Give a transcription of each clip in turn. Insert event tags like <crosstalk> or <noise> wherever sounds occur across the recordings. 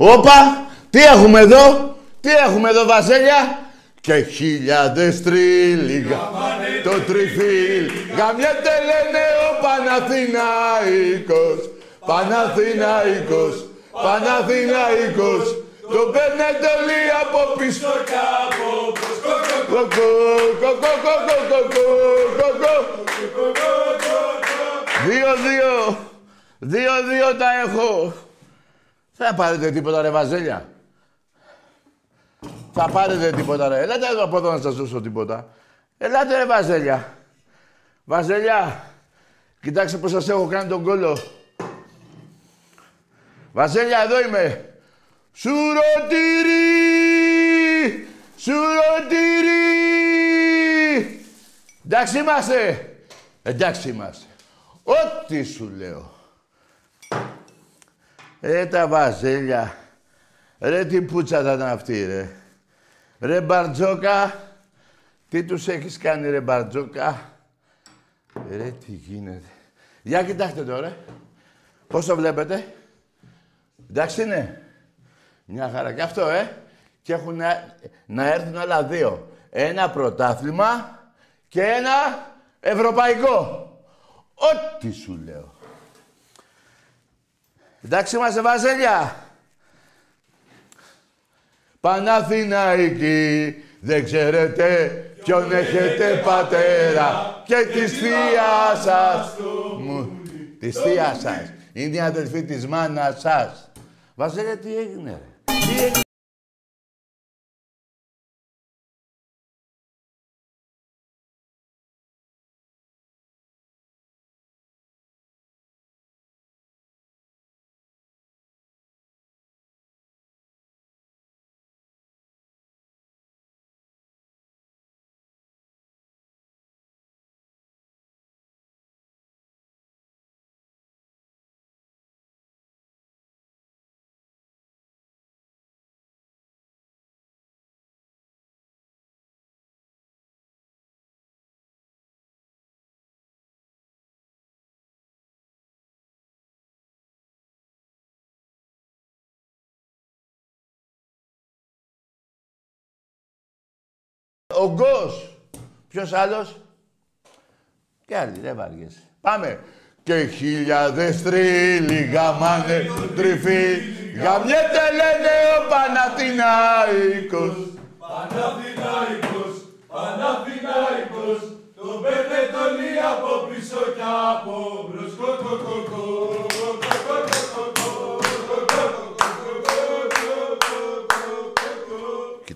Όπα! Τι έχουμε εδώ! Τι έχουμε εδώ, Βασέλια! Και χιλιάδες τρίλιγα το τριφύλ γαμιέται λένε ο Παναθηναϊκός Παναθηναϊκός Παναθηναϊκός το παίρνετε όλοι από πίσω κι από Δύο, δύο. Δύο, δύο τα έχω. Θα πάρετε τίποτα ρε Βαζέλια. Θα πάρετε τίποτα ρε. Ελάτε εδώ από εδώ να σας δώσω τίποτα. Ελάτε ρε Βαζέλια. Βαζέλια. Κοιτάξτε πώς σας έχω κάνει τον κόλλο. Βαζέλια, εδώ είμαι. Σουρωτήρι! Σουρωτήρι! Εντάξει είμαστε. Εντάξει είμαστε. Ό,τι σου λέω. Ρε τα βαζέλια. Ρε τι πουτσα θα ήταν αυτή ρε. Ρε Μπαρτζόκα. Τι τους έχεις κάνει ρε Μπαρτζόκα; Ρε τι γίνεται. Για κοιτάξτε τώρα. Πώς το βλέπετε; Εντάξει είναι. Μια χαρά. Και αυτό, ε. Και έχουν να, να έρθουν άλλα δύο. Ένα πρωτάθλημα και ένα ευρωπαϊκό. Ό,τι σου λέω. Εντάξει είμαστε Βαζέλια. Παναθηναϊκή, δεν ξέρετε ποιον έχετε πατέρα και της θείας σας. Μου, της θείας σας. Είναι η αδελφή της μάνας σας. Βαζέλια, τι έγινε, ρε; Τι έγινε; ο Γκος. Ποιος άλλος. Και άλλοι, δεν βαριέσαι. Πάμε. Και χίλια τρίλιγα μάνε τρυφή. Γαμιέται λένε ο Παναθηναϊκό. Παναθηναϊκό, Παναθηναϊκό. Το πέντε τολί από πίσω κι από μπρος.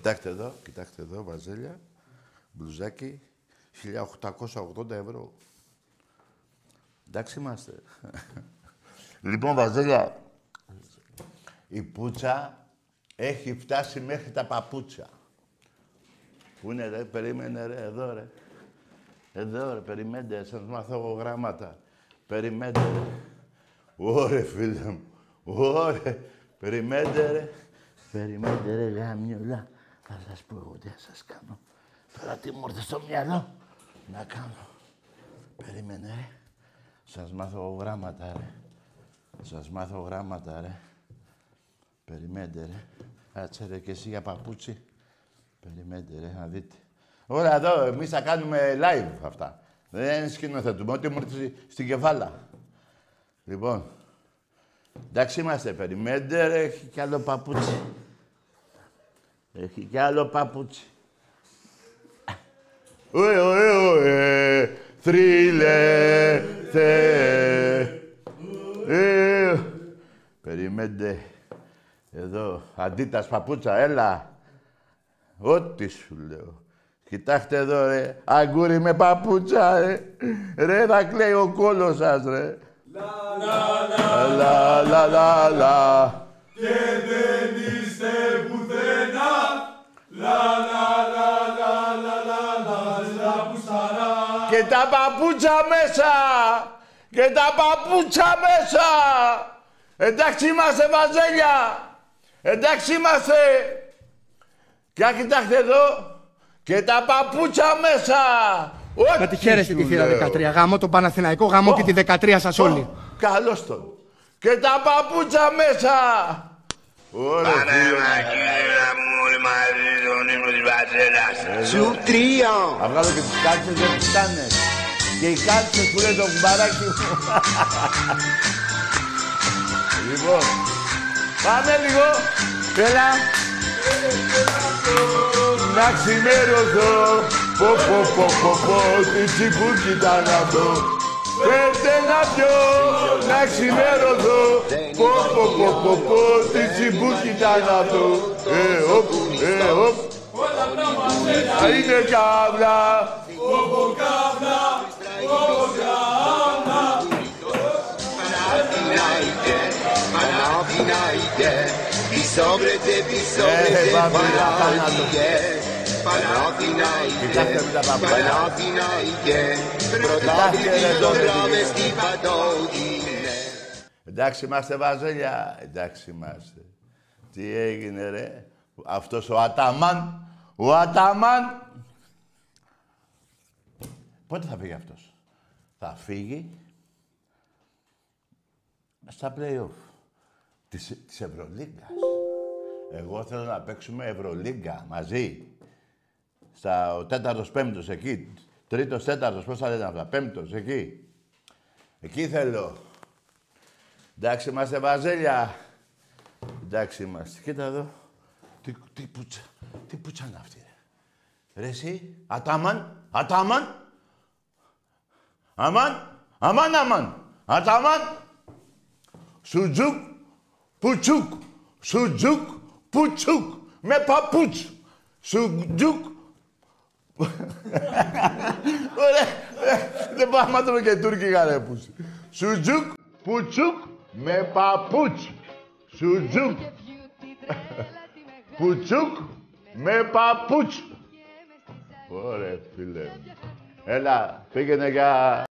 Κοιτάξτε εδώ, κοιτάξτε εδώ, Βαζέλια. Μπλουζάκι, 1880 ευρώ. Εντάξει είμαστε. λοιπόν, βαζέλια, η πουτσα έχει φτάσει μέχρι τα παπούτσια. Πού είναι ρε, περίμενε ρε, εδώ ρε. Εδώ ρε, περιμένετε, σας μάθω εγώ γράμματα. Περιμένετε ρε. Ωρε φίλε μου, ωρε, περιμένετε ρε. Περιμένετε ρε γαμιόλα. Θα σας πω εγώ τι θα σας κάνω. Τώρα τι μου ήρθε στο μυαλό; Να κάνω. Περίμενε ρε. Σας μάθω εγώ γράμματα ρε. Σας μάθω γράμματα ρε. Περιμένετε ρε. Κάτσε ρε και εσύ για παπούτσι. Περιμένετε ρε, να δείτε. Ωραία εδώ, εμείς θα κάνουμε live αυτά. Δεν σκηνοθετούμε, ό,τι μου έρθει στην κεφάλα. Λοιπόν, εντάξει είμαστε, περιμένετε ρε, έχει κι άλλο παπούτσι. Έχει κι άλλο παπούτσι. Ωε, ωε, ωε, θρύλε, θε. Ε, Περιμένετε. Εδώ, αντίτας παπούτσα, έλα. Ό,τι σου λέω. Κοιτάξτε εδώ, ρε. Αγκούρι με παπούτσα, ρε. Ρε, θα κλαίει ο κόλος σας, ρε. Λα, λα, λα, λα, λα. Και Και τα παπούτσα μέσα! Και τα παπούτσα μέσα! Εντάξει είμαστε, Βαζέλια! Εντάξει είμαστε! Και κοιτάξτε εδώ, και τα παπούτσα μέσα! Ό,τι Να τη χαίρεστε σου τη θύρα λέω. 13. Γάμο τον Παναθηναϊκό, γάμο και τη 13 σας όλοι. Καλώς τον. Και τα παπούτσα μέσα! Ωραία, φίλε. Σου τρία. Θα βγάλω και τις κάλτσες, δεν τις κάνε. Και οι κάλτσες που λέει το κουμπαράκι μου. λοιπόν, πάμε λίγο. Έλα. Να ξημέρωθω. Πω, πω, πω, πω, πω, τι τσιμπούκι ήταν αυτό. Πέτε να πιω, να ξημέρωθω. Πω, πω, πω, πω, πω, τι τσιμπούκι ήταν αυτό. Ε, οπ, ε, οπ. Θα είναι κάβλα. Παναθηναϊκέ, πισόβρετε, Ε, πισόβρετε, πάμε, θάνατο. Παναθηναϊκέ, Κοιτάξτε με τα παπούτσια. Παναθηναϊκέ, Κοιτάξτε, ρε, πρωτάθλητης το τώρα, τράβε τι στη παντόκινε. Εντάξει είμαστε Βαζέλια. Εντάξει είμαστε. Τι έγινε ρε; Αυτός ο Αταμάν. Ο Αταμάν. Πότε θα φύγει αυτός; Θα φύγει στα play-off της, της Ευρωλίγκας. Εγώ θέλω να παίξουμε Ευρωλίγκα μαζί. Στα ο τέταρτος πέμπτος εκεί. Τρίτος τέταρτος, πώς θα λένε αυτά. Πέμπτος εκεί. Εκεί θέλω. Εντάξει είμαστε βαζέλια. Εντάξει είμαστε. Κοίτα εδώ. Τι, τι πουτσα. Τι πουτσα είναι αυτή, ρε. Ρε εσύ. Ατάμαν. Ατάμαν. Αμάν. Αμάν, αμάν. Ατάμαν. Σουτζούκ. Πουτσούκ. Σουτζούκ. Πουτσούκ. Με παπούτσου. Σουτζούκ. Ωραία. Δεν πάμε να τρώμε και τουρκικά ρε πούσι. Σουτζούκ. Πουτσούκ. Με παπούτσου. Σουτζούκ. Πουτσούκ. Με παπούτσου. Ωραία φίλε μου. Έλα, πήγαινε για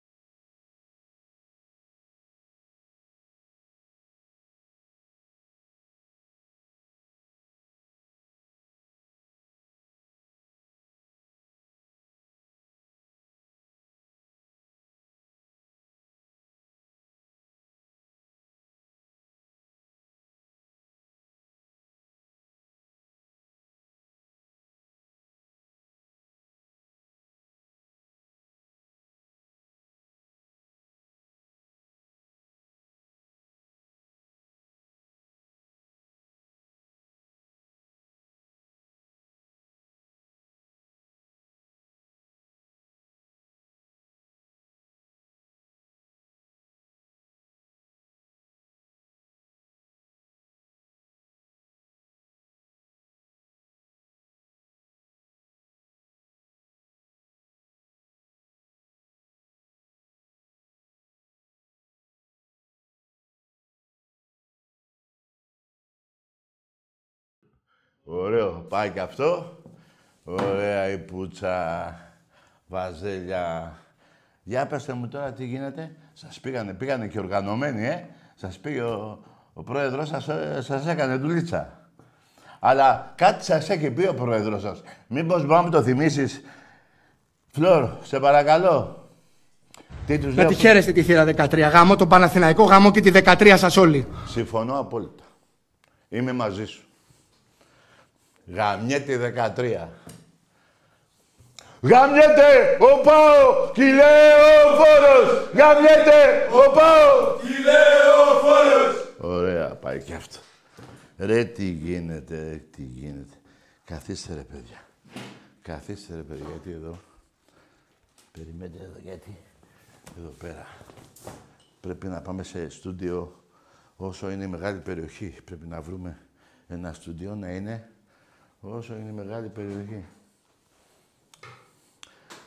Ωραίο. Πάει και αυτό. Ωραία η πουτσα. Βαζέλια. Για πέστε μου τώρα τι γίνεται. Σας πήγανε, πήγανε και οργανωμένοι, ε. Σας πήγε ο, ο πρόεδρος σας, ε, σας έκανε δουλίτσα. Αλλά κάτι σας έχει πει ο πρόεδρος σας. Μήπως μπορεί να μου το θυμίσεις. Φλόρ, σε παρακαλώ. Τι τους Να λέω. τη χαίρεστε τη θύρα 13. Γάμο τον Παναθηναϊκό, γάμο και τη 13 σας όλοι. Συμφωνώ απόλυτα. Είμαι μαζί σου. Γαμιέται 13. Γαμιέται ο Πάο Κυλέοφόρος! Γαμιέται ο Πάο! Ηλαιοφόρος. Ωραία, πάει και αυτό. Ρε, τι γίνεται, ρε, τι γίνεται. Καθίστε ρε, παιδιά. Καθίστε ρε, παιδιά, γιατί εδώ. Περιμένετε εδώ, γιατί. Εδώ πέρα. Πρέπει να πάμε σε στούντιο όσο είναι η μεγάλη περιοχή. Πρέπει να βρούμε ένα στούντιο να είναι όσο είναι η μεγάλη περιοχή.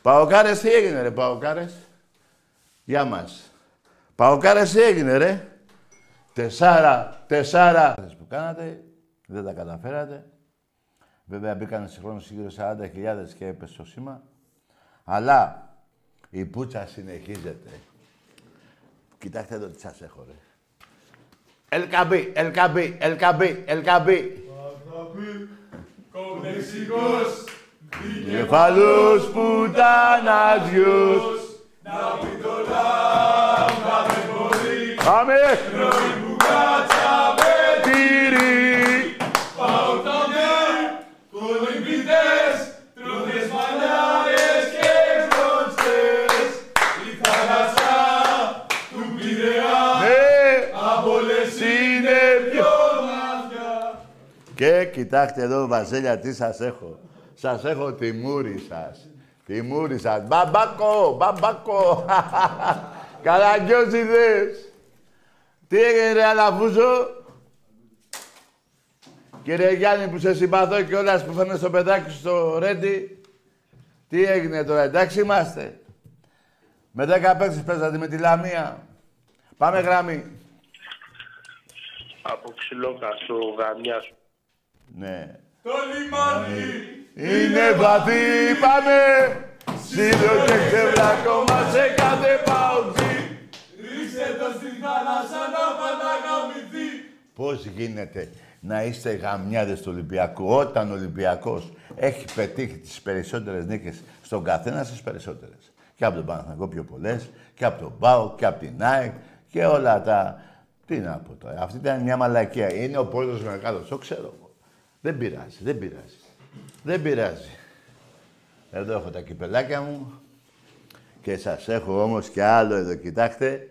Παοκάρες, τι έγινε ρε, Παοκάρες; Γεια μας. Παοκάρες, τι έγινε ρε; Τεσάρα, τεσάρα. που κάνατε, δεν τα καταφέρατε. Βέβαια μπήκαν συγχρόνως γύρω 40.000 και έπεσε το σήμα. Αλλά η πουτσα συνεχίζεται. Κοιτάξτε εδώ τι σας έχω, ρε. Ελκαμπή, ελκαμπή, ελκαμπή, ελκαμπή. Αγάπη, κομπλεξικός, Κεφαλούς πουταναζιούς. να πει το λάμδα δεν μπορεί. Πάμε! Τρώει μπουκάτσα με Και κοιτάξτε εδώ, Βασίλια, τι σας έχω. Σας έχω τη μούρη σας. Τη μούρη σας. Μπαμπάκο, μπαμπάκο. <laughs> Καλαγκιόζιδες. Τι έγινε ρε Αλαφούζο; Κύριε Γιάννη που σε συμπαθώ και όλας που φαίνεται στο παιδάκι σου στο Ρέντι. Τι έγινε τώρα, εντάξει είμαστε. Με 10 παίξεις παίζατε με τη Λαμία. Πάμε γραμμή. από ξυλόκαστο γαμιά Ναι. Το λιμάνι Είναι βαθύ, πάμε! Σύντο και ξεβλάκωμα σε κάθε παουτζή. Ρίξτε το στην θάλασσα να παταγαμηθεί. Πώς γίνεται να είστε γαμιάδες του Ολυμπιακού όταν ο Ολυμπιακός έχει πετύχει τις περισσότερες νίκες στον καθένα στις περισσότερες. Και από τον Παναθηναϊκό πιο πολλές, και από τον ΠΑΟ, και από την ΑΕΚ, και όλα τα... Τι να πω τώρα, αυτή ήταν μια μαλακία. Είναι ο πρόεδρος μεγάλος, το ξέρω. Εγώ. Δεν πειράζει, δεν πειράζει. Δεν πειράζει. Εδώ έχω τα κυπελάκια μου. Και σας έχω όμως και άλλο εδώ, κοιτάξτε.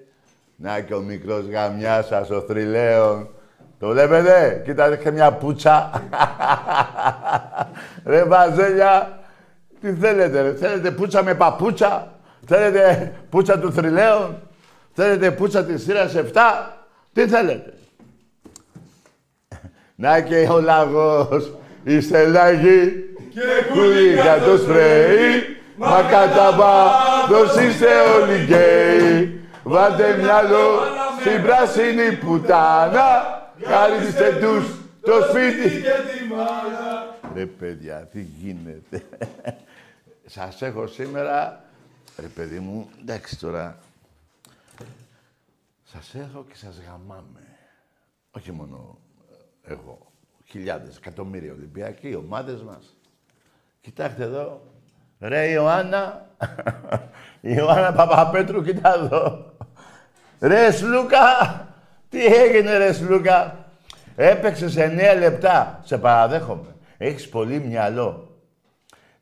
Να και ο μικρός γαμιάς σας, ο θρυλαίων. Το βλέπετε, κοίτατε και μια πουτσα. <laughs> ρε Βαζέλια, τι θέλετε ρε, θέλετε πουτσα με παπούτσα; Θέλετε πουτσα του θρυλαίων. Θέλετε πουτσα της σειράς 7. Τι θέλετε; Να και ο λαγός, η στελάγη Και Κούλι για το σπρέι, μα κατά βάθος είστε όλοι γκέι. Βάλτε μυαλό στην πράσινη πουτάνα, χαρίστε τους το σπίτι. και τη μάνα. Ρε παιδιά, τι γίνεται. <laughs> Σας έχω σήμερα, ρε παιδί μου, εντάξει τώρα. Σας έχω και σας γαμάμε. Όχι μόνο ε, εγώ. Χιλιάδες, εκατομμύρια Ολυμπιακοί, οι ομάδες μας. Κοιτάξτε εδώ. Ρε Ιωάννα. Η <laughs> Ιωάννα Παπαπέτρου, κοιτά εδώ. Ρε Σλούκα. Τι έγινε ρε Σλούκα; Έπαιξες 9 λεπτά. Σε παραδέχομαι. Έχεις πολύ μυαλό.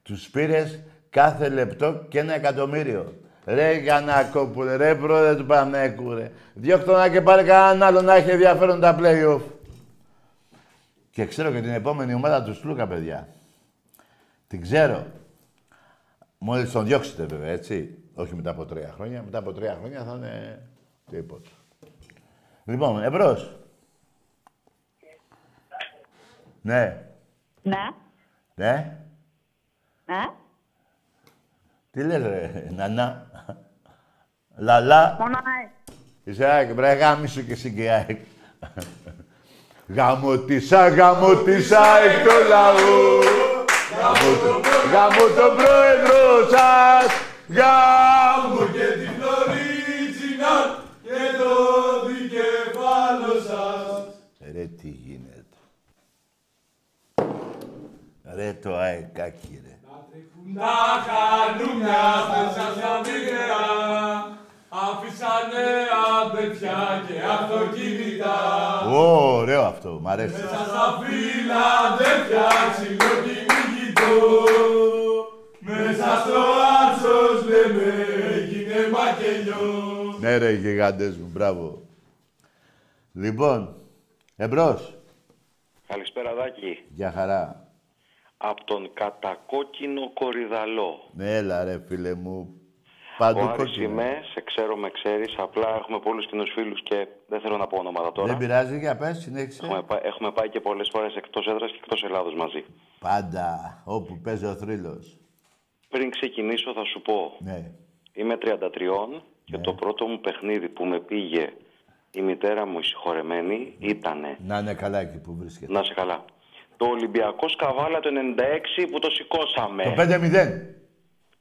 Τους πήρες κάθε λεπτό και ένα εκατομμύριο. Ρε Γιαννακόπουλε, ρε πρόεδρε του Πανέκου, ρε. Διώκτο να και πάρει κανέναν άλλο να έχει ενδιαφέρον τα play-off. Και ξέρω και την επόμενη ομάδα του Σλούκα, παιδιά. Την ξέρω. Μόλις τον διώξετε βέβαια, έτσι. Όχι μετά από τρία χρόνια. Μετά από τρία χρόνια θα είναι τίποτα. Λοιπόν, εμπρός. Ναι. Ναι, Ναι. ναι. Τι λες ρε, νανά; Λαλά. Μόνο ΑΕΚ. Είσαι ΑΕΚ, μπρε, γάμισου και εσύ και ΑΕΚ. Γαμωτίσα, γαμωτίσα εκ το λαού. Γαμώ το- Γαμώ τον πρόεδρο σας. Γαμώ και την original και το δικεφάλο σας. Ρε τι γίνεται. Ρε το αεκάκι ρε. Να χανουμιά μέσα στα μοιραία άφησανε αδερφιά και αυτοκίνητα Ωραίο αυτό, μ' αρέσει. Μέσα στα φύλλα αδερφιά ξύλο κυνηγητό Μέσα στο άσος λέμε έγινε μακελιό Ναι ρε γιγάντες μου, μπράβο. Λοιπόν, εμπρός. Καλησπέρα Δάκη. Για χαρά. Από τον κατακόκκινο κορυδαλό. Ναι, έλα ρε φίλε μου. Ο Παντού Άρης κόκκινο. είμαι, σε ξέρω, με ξέρεις, απλά έχουμε πολλούς κοινούς φίλους και δεν θέλω να πω ονόματα τώρα. Δεν πειράζει, για πες, συνέχισε. Έχουμε, πά- έχουμε πάει και πολλές φορές εκτός έδρας και εκτός Ελλάδος μαζί. Πάντα, όπου παίζει ο θρύλος. Πριν ξεκινήσω θα σου πω, Ναι. είμαι 33 και το πρώτο μου παιχνίδι που με πήγε η μητέρα μου η συγχωρεμένη ήτανε, Να είναι καλά εκεί που βρίσκεται. να σε καλά, το Ολυμπιακός Σκαβάλα το 96 που το σηκώσαμε. Το 5-0.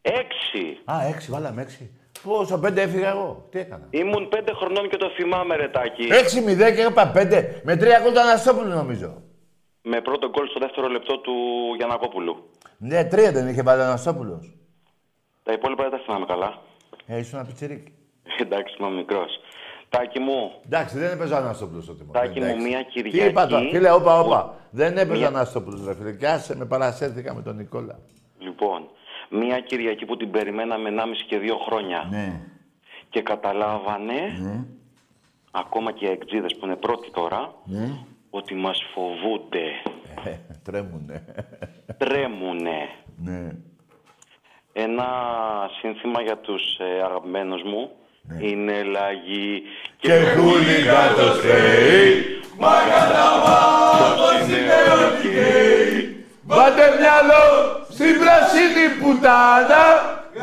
Έξι. Α, 6, βάλαμε 6. Πόσο 5 έφυγα εγώ. Τι έκανα; Ήμουν πέντε χρονών και το θυμάμαι ρετάκι. 6-0 και είπα 5. Με 3 γκολ του Αναστόπουλου νομίζω. Με πρώτο γκολ στο δεύτερο λεπτό του Γιανακόπουλου. Ναι, 3 δεν είχε βάλει ο Αναστόπουλος. Τα υπόλοιπα δεν τα θυμάμαι καλά. Ε, ήσουν ένα πιτσιρίκι. Εντάξει, είμαι μικρός. Τάκη μου, Εντάξει, δεν έπαιζε ο Αναστόπουλος τότε. μόνο. Τάκη μου, Εντάξει. μία Τι Κυριακή. είπα τώρα, φίλε, όπα, όπα. Δεν έπαιζε ο Μία- Αναστόπουλος, ρε φίλε. Και άσε με παρασέρθηκα με τον Νικόλα. λοιπόν, μία Κυριακή που την περιμέναμε 1,5 και 2 χρόνια Ναι. και καταλάβανε, ακόμα και οι εκτζίδες που είναι πρώτοι τώρα, Ναι. ότι μας φοβούνται, Ε, τρέμουνε. τρέμουνε. ναι. Ένα σύνθημα για τους ε, αγαπημένους μου είναι λαγί Και χούλιγα το στρέι. Μα καταλάβω είναι όλοι γκέι Βάλτε μυαλό στην πράσινη πουτάνα.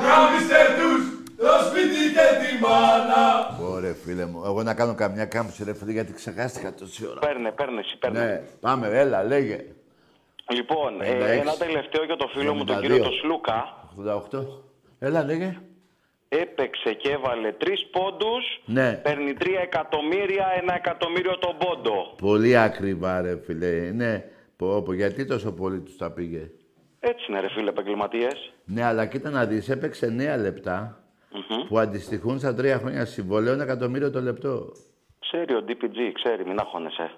Γάμιστε τους το σπίτι και τη μάνα Ωραία, φίλε μου. Εγώ να κάνω καμιά κάμψη, ρε φίλε, γιατί ξεχάστηκα τόση ώρα. Παίρνε, παίρνε, εσύ παίρνε. Ναι, πάμε, έλα, λέγε. Λοιπόν, ε, 56. ένα τελευταίο για το φίλο μου, τον 72. κύριο το Σλούκα. 88. Έλα, λέγε. Έπαιξε και έβαλε τρεις πόντους. Ναι. Παίρνει τρία εκατομμύρια, ένα εκατομμύριο τον πόντο. Πολύ ακριβά, ρε φίλε. Ναι, πω, πω, γιατί τόσο πολύ τους τα πήγε; Έτσι είναι, ρε φίλε, επαγγελματίες. Ναι, αλλά κοίτα να δεις, έπαιξε 9 λεπτά που αντιστοιχούν στα τρία χρόνια συμβολέου ένα εκατομμύριο το λεπτό. Ξέρει ο DPG, ξέρει, μην αγχώνεσαι.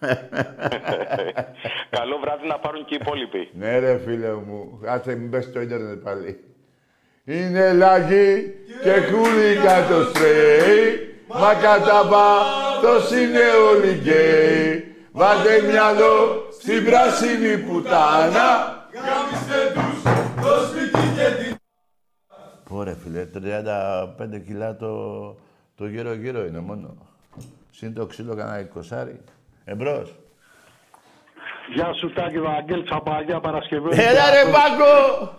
<laughs> Καλό βράδυ να πάρουν και οι υπόλοιποι. Ναι, ρε φίλε μου, κάτσε μην πες στο ίντερνετ πάλι. Είναι λαγί και κούλικα το στρέι, μα κατά πάθος είναι όλοι γκέι. Βάλτε μυαλό στην πράσινη πουτάνα. Ωραία φίλε, 35 κιλά το, το γύρω γύρω είναι μόνο. Συν το ξύλο κανένα εικοσάρι. Εμπρός. Γεια σου Τάκη Βαγγέλης από Αγία Παρασκευή. Έλα ρε Πάγκο!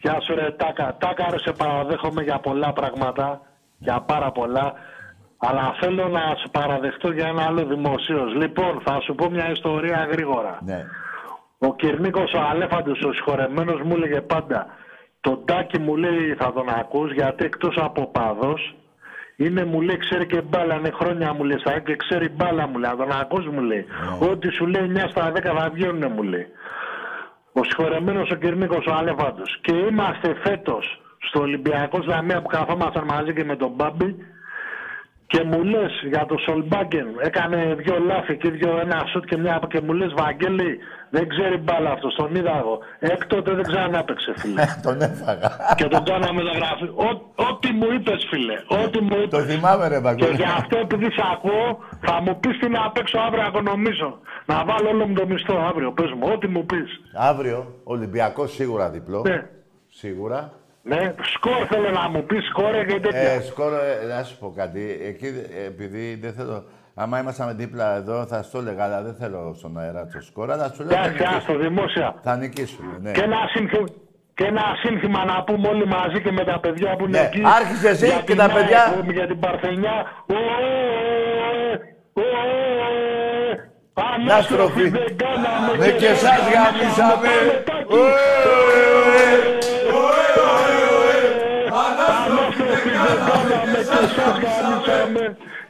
Γεια σου ρε Τάκα. Τάκα ρε σε παραδέχομαι για πολλά πράγματα, για πάρα πολλά. Αλλά θέλω να σου παραδεχτώ για ένα άλλο δημοσίως. Λοιπόν, θα σου πω μια ιστορία γρήγορα. Ναι. Ο Κυρνίκος ο Αλέφαντος, ο συγχωρεμένος μου έλεγε πάντα τον Τάκη μου λέει θα τον ακούς γιατί εκτός από παδός είναι μου λέει ξέρει και μπάλα, είναι χρόνια μου λέει στα και ξέρει μπάλα μου λέει, θα τον ακούς μου λέει. Ό,τι σου λέει 9 στα 10 θα βγαίνουνε μου λέει. Ο συγχωρεμένος ο Κυρνίκος ο Αλέφαντος. Και είμαστε φέτος στο Ολυμπιακό Ζαμία που καθόμασταν μαζί και με τον Μπάμπη και μου λες για το Σολμπάγκεν, έκανε δύο λάθη και δύο, ένα σουτ και μια και μου λες Βαγγέλη, δεν ξέρει μπάλα αυτός, τον είδα εγώ. Έκτοτε δεν ξανάπαιξε, φίλε. <laughs> Τον έφαγα. και τον κάναμε μεταγραφή. Ό- Ό,τι μου είπες, φίλε, ό,τι μου είπες. Το θυμάμαι ρε Πάγκο. Και γι' αυτό επειδή σε ακούω, θα μου πεις τι να παίξω αύριο να οικονομήσω. Να βάλω όλο μου το μισθό αύριο, πες μου, ό,τι μου πεις. Αύριο, Ολυμπιακός σίγουρα διπλό. Ναι. Σίγουρα. Ναι, σκορ θέλω να μου πεις, σκορ και τέτοια. Ε, σκόρο, ε, να σου πω κάτι. Εκεί, ε, επειδή δεν θέλω... Άμα ήμασταν δίπλα εδώ, θα σου το έλεγα, αλλά δεν θέλω στον αέρα το σκόρο. Αλλά σου λέω θα Εντάξει, άστο, νικήσουμε. δημόσια. Θα νικήσουμε, ναι. Και ένα, σύνθημα, και ένα σύνθημα να πούμε όλοι μαζί και με τα παιδιά που είναι Ναι, εκεί. άρχισε εσύ για και την τα ΑΕΚ, παιδιά. Για την Παρθενιά. Ω, ω, ω, ω, ω, Ανάστροφη. δεν κάναμε Με και εσάς γαμίσαμε.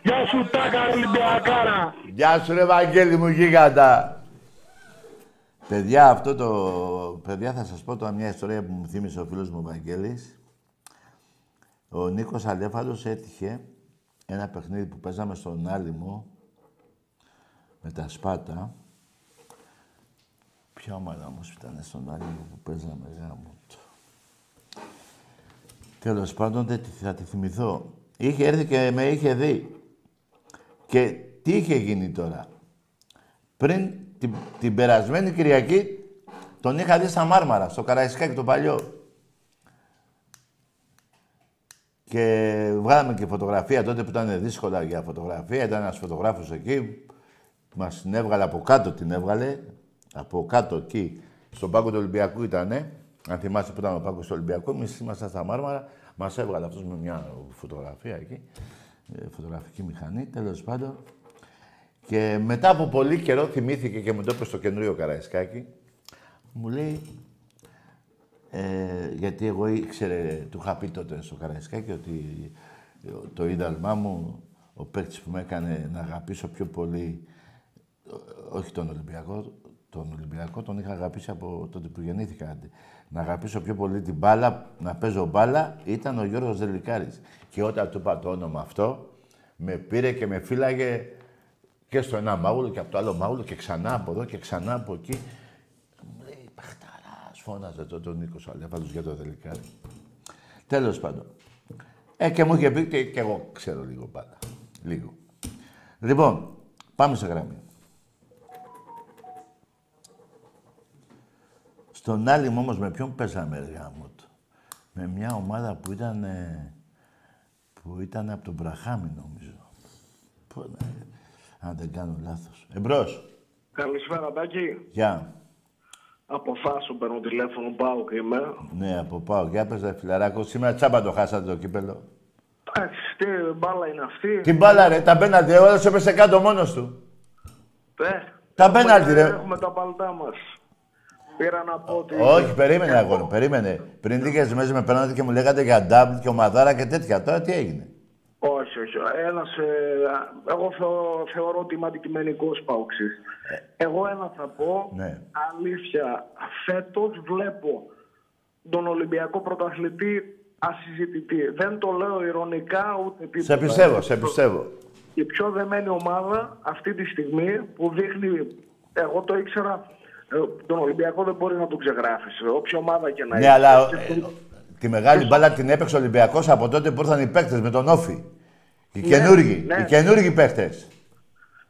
Γεια σου Τάκα Ολυμπιακάρα. Γεια σου ρε Βαγγέλη μου γίγαντα. Παιδιά, αυτό το... Παιδιά, θα σας πω τώρα μια ιστορία που μου θύμισε ο φίλος μου ο Βαγγέλης. Ο Νίκος Αλέφαλος έτυχε ένα παιχνίδι που παίζαμε στον Άλυμο με τα Σπάτα. Ποια ομάδα όμως ήταν στον Άλυμο που παίζαμε γάμο. του. Τέλος πάντων, δεν τη- θα τη θυμηθώ. Είχε έρθει και με είχε δει. Και τι είχε γίνει τώρα; Πριν την, την περασμένη Κυριακή τον είχα δει στα Μάρμαρα, στο Καραϊσκάκι το παλιό. Και βγάλαμε και φωτογραφία τότε που ήταν δύσκολα για φωτογραφία. Ήταν ένας φωτογράφος εκεί. Μας την έβγαλε από κάτω την έβγαλε. Από κάτω εκεί. Στον πάγκο του Ολυμπιακού ήτανε. Αν θυμάστε που ήταν ο πάγκος του Ολυμπιακού. Εμείς ήμασταν στα Μάρμαρα. Μας έβγαλε αυτός με μια φωτογραφία εκεί. Ε, φωτογραφική μηχανή, τέλος πάντων. Και μετά από πολύ καιρό θυμήθηκε και μου το είπε στο καινούριο Καραϊσκάκι. Μου λέει, ε, γιατί εγώ ήξερε, του είχα πει τότε στο Καραϊσκάκι ότι το ίδαλμά μου, ο παίκτης που με έκανε να αγαπήσω πιο πολύ, ό- όχι τον Ολυμπιακό, τον Ολυμπιακό τον είχα αγαπήσει από τότε που γεννήθηκα. άντε. Να αγαπήσω πιο πολύ την μπάλα, να παίζω μπάλα, ήταν ο Γιώργος Δελικάρης. Και όταν του είπα το όνομα αυτό, με πήρε και με φύλαγε και στο ένα μάγουλο και από το άλλο μάγουλο και ξανά από εδώ και ξανά από εκεί. Μου λέει, Παχταράς, φώναζε τότε ο Νίκος Αλέφαλος για το Δελικάρη. Τέλος πάντων. Ε, και μου είχε πει και, και εγώ ξέρω λίγο μπάλα. Λίγο. Λοιπόν, πάμε σε γραμμή. Στον άλλη όμως με ποιον παίζαμε ρε γάμο του; Με μια ομάδα που ήταν, ε, που ήταν από τον Μπραχάμι νομίζω. Πού να αν δεν κάνω λάθος. Εμπρός. Καλησπέρα, Τάκη. Γεια. Από Φάσο παίρνω τηλέφωνο, πάω και είμαι. Ναι, από πάω. Για πες, ρε φιλαράκο. Σήμερα τσάμπα το χάσατε το κύπελο. Εντάξει, τι μπάλα είναι αυτή. Τι μπάλα ρε, τα πέναλτι, ο άλλος έπεσε κάτω μόνος του. Ε, Τα έχουμε- πέναλτι, ρε. Έχουμε τα παλτά μας. Πήρα να πω ότι... Όχι, περίμενε αγόρι, περίμενε. Πριν λίγες μέρες με παίρνατε και μου λέγατε για ντάμπλ και ομαδάρα και τέτοια. Τώρα τι έγινε; Όχι, όχι. Ένας, ε, εγώ θεω- θεωρώ ότι είμαι αντικειμενικός παουξής. Εγώ ένα θα πω, Ναι. αλήθεια, φέτος βλέπω τον Ολυμπιακό πρωταθλητή ασυζητητή. Δεν το λέω ηρωνικά ούτε τίποτα. Σε πιστεύω, σε πιστεύω. η πιο δεμένη ομάδα αυτή τη στιγμή που δείχνει, εγώ το ήξερα, ε, τον Ολυμπιακό δεν μπορεί να τον ξεγράφεις, ε, όποια ομάδα και να Ναι, είναι. αλλά Και ε, το- τη μεγάλη μπάλα την έπαιξε ο Ολυμπιακός από τότε που ήρθαν οι παίκτες με τον Όφη. Οι καινούργοι, ναι. οι καινούργοι παίκτες.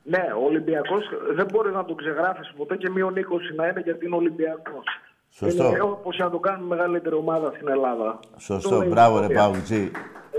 Ναι, ο Ολυμπιακός δεν μπορεί να τον ξεγράφεις ποτέ και μείον 20 να είναι γιατί είναι Ολυμπιακός. Σωστό. Είναι όπως να το κάνουμε μεγαλύτερη ομάδα στην Ελλάδα. Το Σωστό, λέει η μπράβο ρε ιστορία. Παουτζή.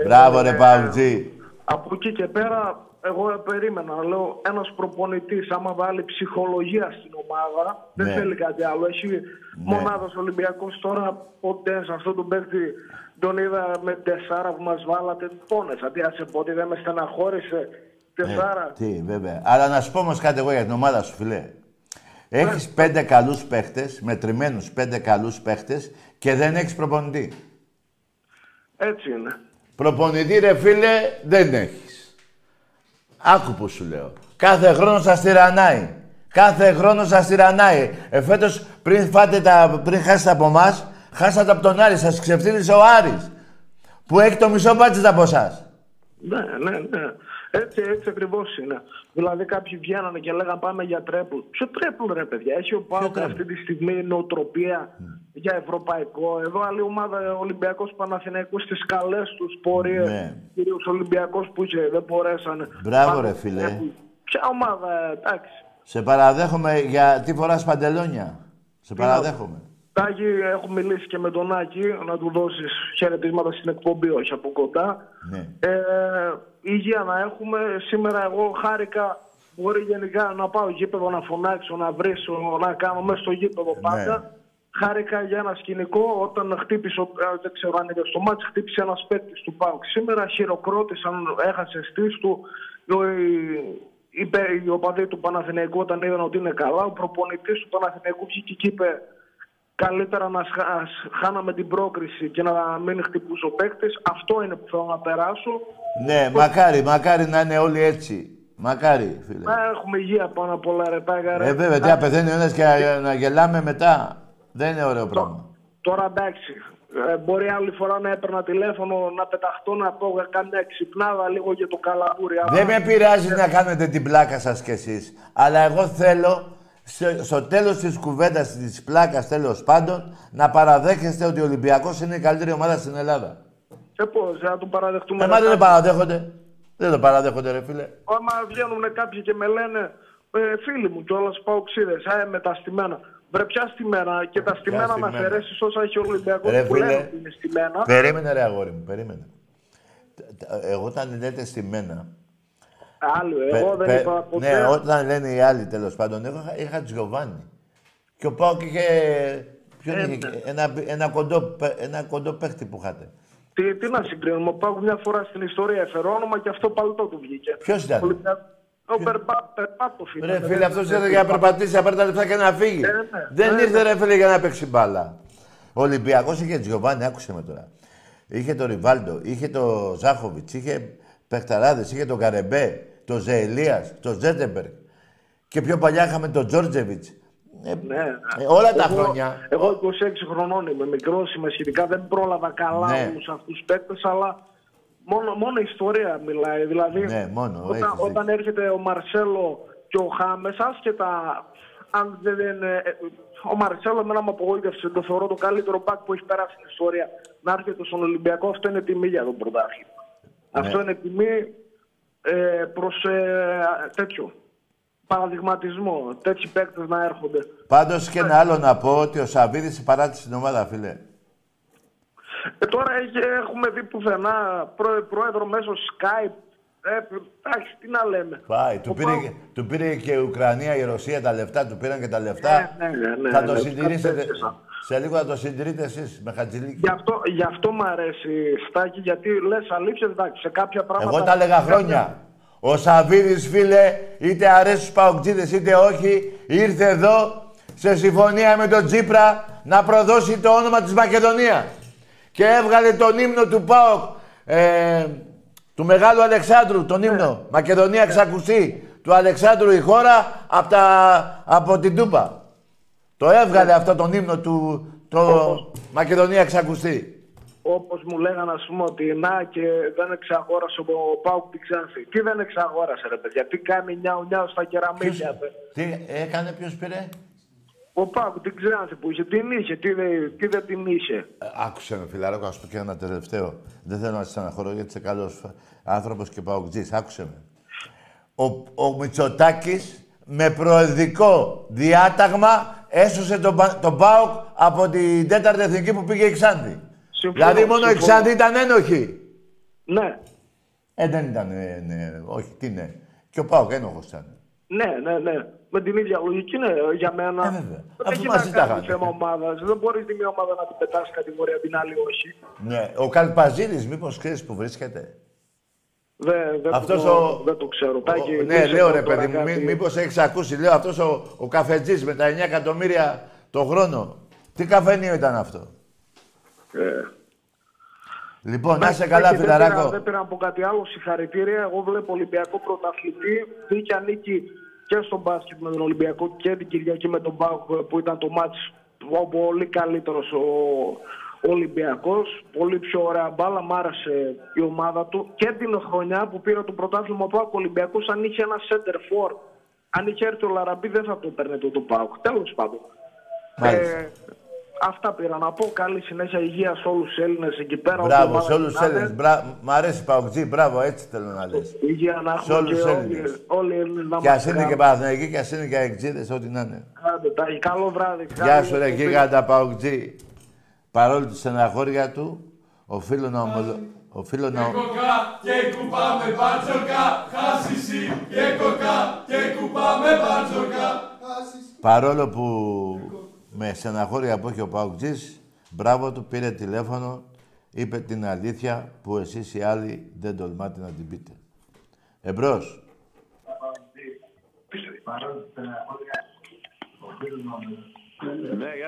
Μπράβο ρε ε, Παουτζή. Από εκεί και πέρα, εγώ περίμενα. Λέω, ένας προπονητής, άμα βάλει ψυχολογία στην ομάδα, δεν Ναι. θέλει κάτι άλλο. Έχει μονάδα Ολυμπιακός τώρα. Ποτέ σε αυτό τον παίκτη τον είδα με τεσσάρα που μας βάλατε. Πόνεσα. Τι άσε πω ότι δεν με στεναχώρησε. Τεσσάρα. Ε, Τι, βέβαια. Αλλά να σου πω όμως κάτι εγώ για την ομάδα σου, φιλέ. Έχεις πέντε καλούς παίχτες, μετρημένους πέντε καλούς παίχτες και δεν έχεις προπονητή. Έτσι είναι. Προπονητή, ρε φίλε, δεν έχεις. Άκου που σου λέω. Κάθε χρόνο σας τυραννάει. Κάθε χρόνο σας τυραννάει. Εφέτος, πριν, φάτε τα, πριν χάσετε από εμάς, χάσατε από τον Άρη. Σας ξεφτύλισε ο Άρης. Που έχει το μισό μπάτζετ από εσάς. Ναι, ναι, ναι. Έτσι, έτσι ακριβώς είναι. Δηλαδή, κάποιοι βγαίνανε και λέγανε πάμε για τρέπλ. Ποιο τρέπλ, ρε παιδιά. Έχει ο Πάουκ τρέπλ; αυτή τη στιγμή νοοτροπία για ευρωπαϊκό. Εδώ άλλη ομάδα Ολυμπιακός Παναθηναϊκός στις καλές τους πορείες. Ναι. Κυρίως Ολυμπιακός που είχε, δεν μπορέσανε. Μπράβο, Πάμε ρε, στο φίλε. τρέπλ. Ποια ομάδα, ε, εντάξει. Σε παραδέχομαι για τι φοράς παντελόνια; Σε παραδέχομαι. Τάκη, έχω μιλήσει και με τον Άκη να του δώσεις χαιρετίσματα στην εκπομπή, όχι από κοντά. Ναι. Ε, υγεία να έχουμε. Σήμερα εγώ χάρηκα. Μπορεί γενικά να πάω γήπεδο να φωνάξω, να βρίσω, να κάνω μέσα στο γήπεδο πάντα. Ναι. Χάρηκα για ένα σκηνικό όταν χτύπησε, ο- ε, δεν ξέρω αν είδε στο μάτς, χτύπησε ένας παίκτης του ΠΑΟΚ. Σήμερα χειροκρότησαν, έχασε στήσεις του. Ο- Η, είπε οι οπαδοί του Παναθηναϊκού όταν είδαν ότι είναι καλά. Ο προπονητής του Παναθηναϊκού βγήκε και είπε καλύτερα να σχα- χάναμε την πρόκριση και να μην χτυπούσε ο παίκτης. Αυτό είναι που θέλω να περάσω. Ναι, μακάρι, μακάρι να είναι όλοι έτσι. Μακάρι, φίλε. Να έχουμε υγεία πάνω απ' όλα ρε τάγα, ρε. Ε, βέβαια, τι να πεθαίνει ο ένας και να- να γελάμε μετά. Δεν είναι ωραίο πράγμα. Τώρα εντάξει. Ε, μπορεί άλλη φορά να έπαιρνα τηλέφωνο να πεταχτώ να πω κάμια ξυπνάδα λίγο για το καλαμπούρι. αλλά- Δεν με πειράζει να κάνετε την πλάκα σας κι εσείς. Αλλά εγώ θέλω σε- στο τέλος της κουβέντας, της πλάκας τέλος πάντων, να παραδέχεστε ότι ο Ολυμπιακός είναι η καλύτερη ομάδα στην Ελλάδα. Σε πώς, να το παραδεχτούμε. Εμάς δεν ρε, το παραδέχονται. Δεν το παραδέχονται, ρε φίλε. Άμα βγαίνουν κάποιοι και με λένε ε, φίλοι μου κιόλας πάω ξύδες, ε, με τα στημένα. Βρε, πια στημένα και τα στημένα να στημένα. αφαιρέσεις όσα έχει ο Ολυμπιακός Ρε που φίλε. λένε ότι είναι στημένα. Περίμενε ρε αγόρι μου, περίμενε. Т- т- Εγώ όταν λέτε στη μένα... Άλλο, πε- εγώ δεν πε- είπα ποτέ. Ναι, όταν λένε οι άλλοι τέλος πάντων, εγώ είχα, είχα Τζιοβάνι. Και ο Πάοκ είχε... Ποιον Ε, είχε, ναι. ένα, ένα, κοντό, παί- ένα κοντό παίχτη που είχατε. Τι, τι να συγκρίνουμε. Πάω μια φορά στην ιστορία έφερε όνομα και αυτό παλτό του βγήκε. Ποιος ήταν; Ολυμπιακό- Ο Περπά- Περπάτοφ ήταν. Ρε φίλε, αυτός ήρθε για να περπατήσει, να πάρει τα λεφτά και να φύγει. Ε, ναι. Δεν Ε, ήρθε ναι. ρε φίλε για να παίξει μπάλα. Ο Ολυμπιακός είχε Τζιοβάνι, άκουσε με τώρα. Είχε τον Ριβάλντο, είχε τον Ζάχοβιτς, είχε παιχταράδες, είχε τον Καρεμπέ, τον Ζεελίας, τον Ζέτεμπεργκ. Και πιο παλιά είχαμε τον Τζόρτζεβιτς. Ε, Ναι. ε, όλα τα Εγώ- χρόνια. Εγώ 26 χρονών είμαι, μικρός είμαι σχετικά. Δεν πρόλαβα καλά Ναι. όλους αυτούς του παίκτες, αλλά μόνο, μόνο ιστορία μιλάει. Δηλαδή, Ναι, μόνο, έχεις όταν, δίκιο. όταν έρχεται ο Μαρσέλο και ο Χάμες, άσχετα αν δεν είναι. ε, Ο Μαρσέλο εμένα με απογοήτευσε. Το θεωρώ το καλύτερο μπακ που έχει περάσει στην ιστορία. Να έρχεται στον Ολυμπιακό, αυτό είναι τιμή για τον πρωτάθλημα. Ναι. Αυτό είναι τιμή ε, προς ε, τέτοιο παραδειγματισμό. Τέτοιοι παίκτες να έρχονται. Πάντως και ένα άλλο να πω ότι ο Σαββίδης παράτησε την ομάδα, φίλε. Ε, τώρα έχει, έχουμε δει πουθενά πρό, πρόεδρο μέσω Skype. Ε, εντάξει, τι να λέμε. Πάει, του Ο πήρε, Πάου- και- του πήρε και η Ουκρανία, η Ρωσία τα λεφτά, του πήραν και τα λεφτά. Ναι, ναι, ναι, θα ναι, το ναι, συντηρήσετε. κάτι τέτοιο. Σε λίγο θα το συντηρείτε εσείς με χατζηλίκι. Γι' αυτό, γι' αυτό μου αρέσει Στάκη, γιατί λες αλήθεια, εντάξει, σε κάποια πράγματα... Εγώ τα έλεγα χρόνια. Ο Σαββίδης, φίλε, είτε αρέσεις στους παοκτζίδες είτε όχι, ήρθε εδώ σε συμφωνία με τον Τζίπρα να προδώσει το όνομα της Μακεδονίας. Και έβγαλε τον ύμνο του ΠΑΟΚ, ε, του Μεγάλου Αλεξάνδρου, τον ύμνο. Μακεδονία ξακουστεί. Του Αλεξάνδρου η χώρα από, τα, από την Τούπα. Το έβγαλε αυτό τον ύμνο του, το Μακεδονία ξακουστεί. Όπως μου λέγανε, ας πούμε, ότι να και δεν εξαγόρασε ο Πάουκ την Ξάνθη. Τι δεν εξαγόρασε, ρε παιδιά, τι κάνει νιάου νιάου στα κεραμίδια. ρε. Τι έκανε, ποιος πήρε; Ο Πάουκ την Ξάνθη που είχε, την είχε, τι, δεν- τι δεν την είχε. Ε, Άκουσε με φιλαράκο, ας πω και ένα τελευταίο. Δεν θέλω να σε στεναχωρώ γιατί είσαι καλός άνθρωπος και παοκτζής. Άκουσε με. Ο, ο Μητσοτάκης με προεδρικό διάταγμα έσωσε τον, Πα- τον ΠΑΟΚ από την τέταρτη εθνική που πήγε η Ξάνθη. Συμφωνώ, δηλαδή μόνο η συμφωνώ. Ξάνθη ήταν ένοχη. Ναι, Ε, δεν ήταν, ε, ναι, όχι, τι ναι. Και ο ΠΑΟΚ ένοχος ήταν. ναι, ναι, ναι. Με την ίδια λογική, ναι, για μένα. Ε, βέβαια. Δεν Αφού έχει μαζί να τα κάνει είχαμε. θέμα ομάδας. Δεν μπορείς τη μία ομάδα να την πετάσει κατηγορία, την άλλη όχι. Ναι. Ο Καλπαζίδης μήπως ξέρεις που βρίσκεται; Δεν, δεν, Αυτός το, ο- δεν το ξέρω. Τάκη, Ο- μη ναι, σε λέω πω ρε τώρα παιδί μου, κάτι. μή, μήπως έχεις ακούσει. Λέω αυτός ο, ο καφετζής με τα 9 εκατομμύρια το χρόνο. Τι καφενείο ήταν αυτό; Ε, Λοιπόν, να είσαι εντάξει, καλά, Τάκη, δεν πήρα- φιλαράκο. Δεν πήρα από κάτι άλλο συγχαρητήρια. Εγώ βλέπω Ολυμπιακό πρωταθλητή. Δίκαια νίκη και στο μπάσκετ με τον Ολυμπιακό και την Κυριακή με τον Πάουκ που ήταν το μάτς ο πολύ καλύτερος ο Ολυμπιακός. Πολύ πιο ωραία μπάλα, μ' άρεσε η ομάδα του. Και την χρονιά που πήρε το πρωτάθλημα ο Πάουκ Ολυμπιακός αν είχε ένα center for. Αν είχε έρθει ο Λαραμπή δεν θα το παίρνε το, το Πάουκ. Τέλος πάντων. Μάλιστα. Ε, αυτά πήρα να πω. Καλή συνέχεια υγεία σε όλους τους Έλληνες εκεί πέρα. Μπράβο, Ό,τι σε όλους τους ομάδα Έλληνες. Μπρα... Μ' αρέσει Παοκτζή, μπράβο, έτσι θέλω να λες. Υγεία να Σε έχουμε όλους και τους όλοι, Έλληνες. όλοι οι Έλληνες να Κι ας είμαστε είναι και καλά. Παναθηναϊκοί, κι ας είναι και αεξίδες, ό,τι να είναι. Άντε, Τάκη, Καλό βράδυ. Γεια Καλή σου ρε εκπομπή. γίγαντα Παοκτζή. Παρόλο τη στεναχώρια του, οφείλω να ομολο... Οφείλω να... Κοκά και κουπά με μπάτζοκα, χάσισι και κοκά και κουπά με μπάτζοκα. Παρόλο που με στεναχώρια που έχει ο Παοκτζής, μπράβο του, πήρε τηλέφωνο, είπε την αλήθεια που εσείς οι άλλοι δεν τολμάτε να την πείτε. Εμπρός.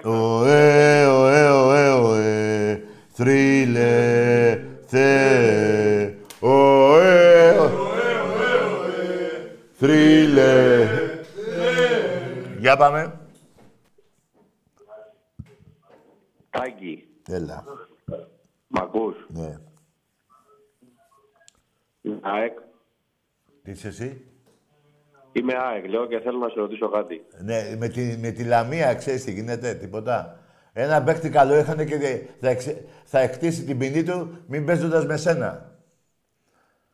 Ωε, ωε, ωε, ωε, θρύλε, θε, ωε, θρύλε. Για πάμε. Τάγκη, Έλα. μ' ακούς. Ναι. ΑΕΚ. Τι είσαι εσύ; Είμαι ΑΕΚ, λέω και θέλω να σε ρωτήσω κάτι. Ναι, με τη, με τη Λαμία, ξέρεις τι γίνεται, τίποτα. Ένα παίχτη καλό είχαν και δε- θα, εξε- θα εκτίσει την ποινή του μην παίζοντας με σένα.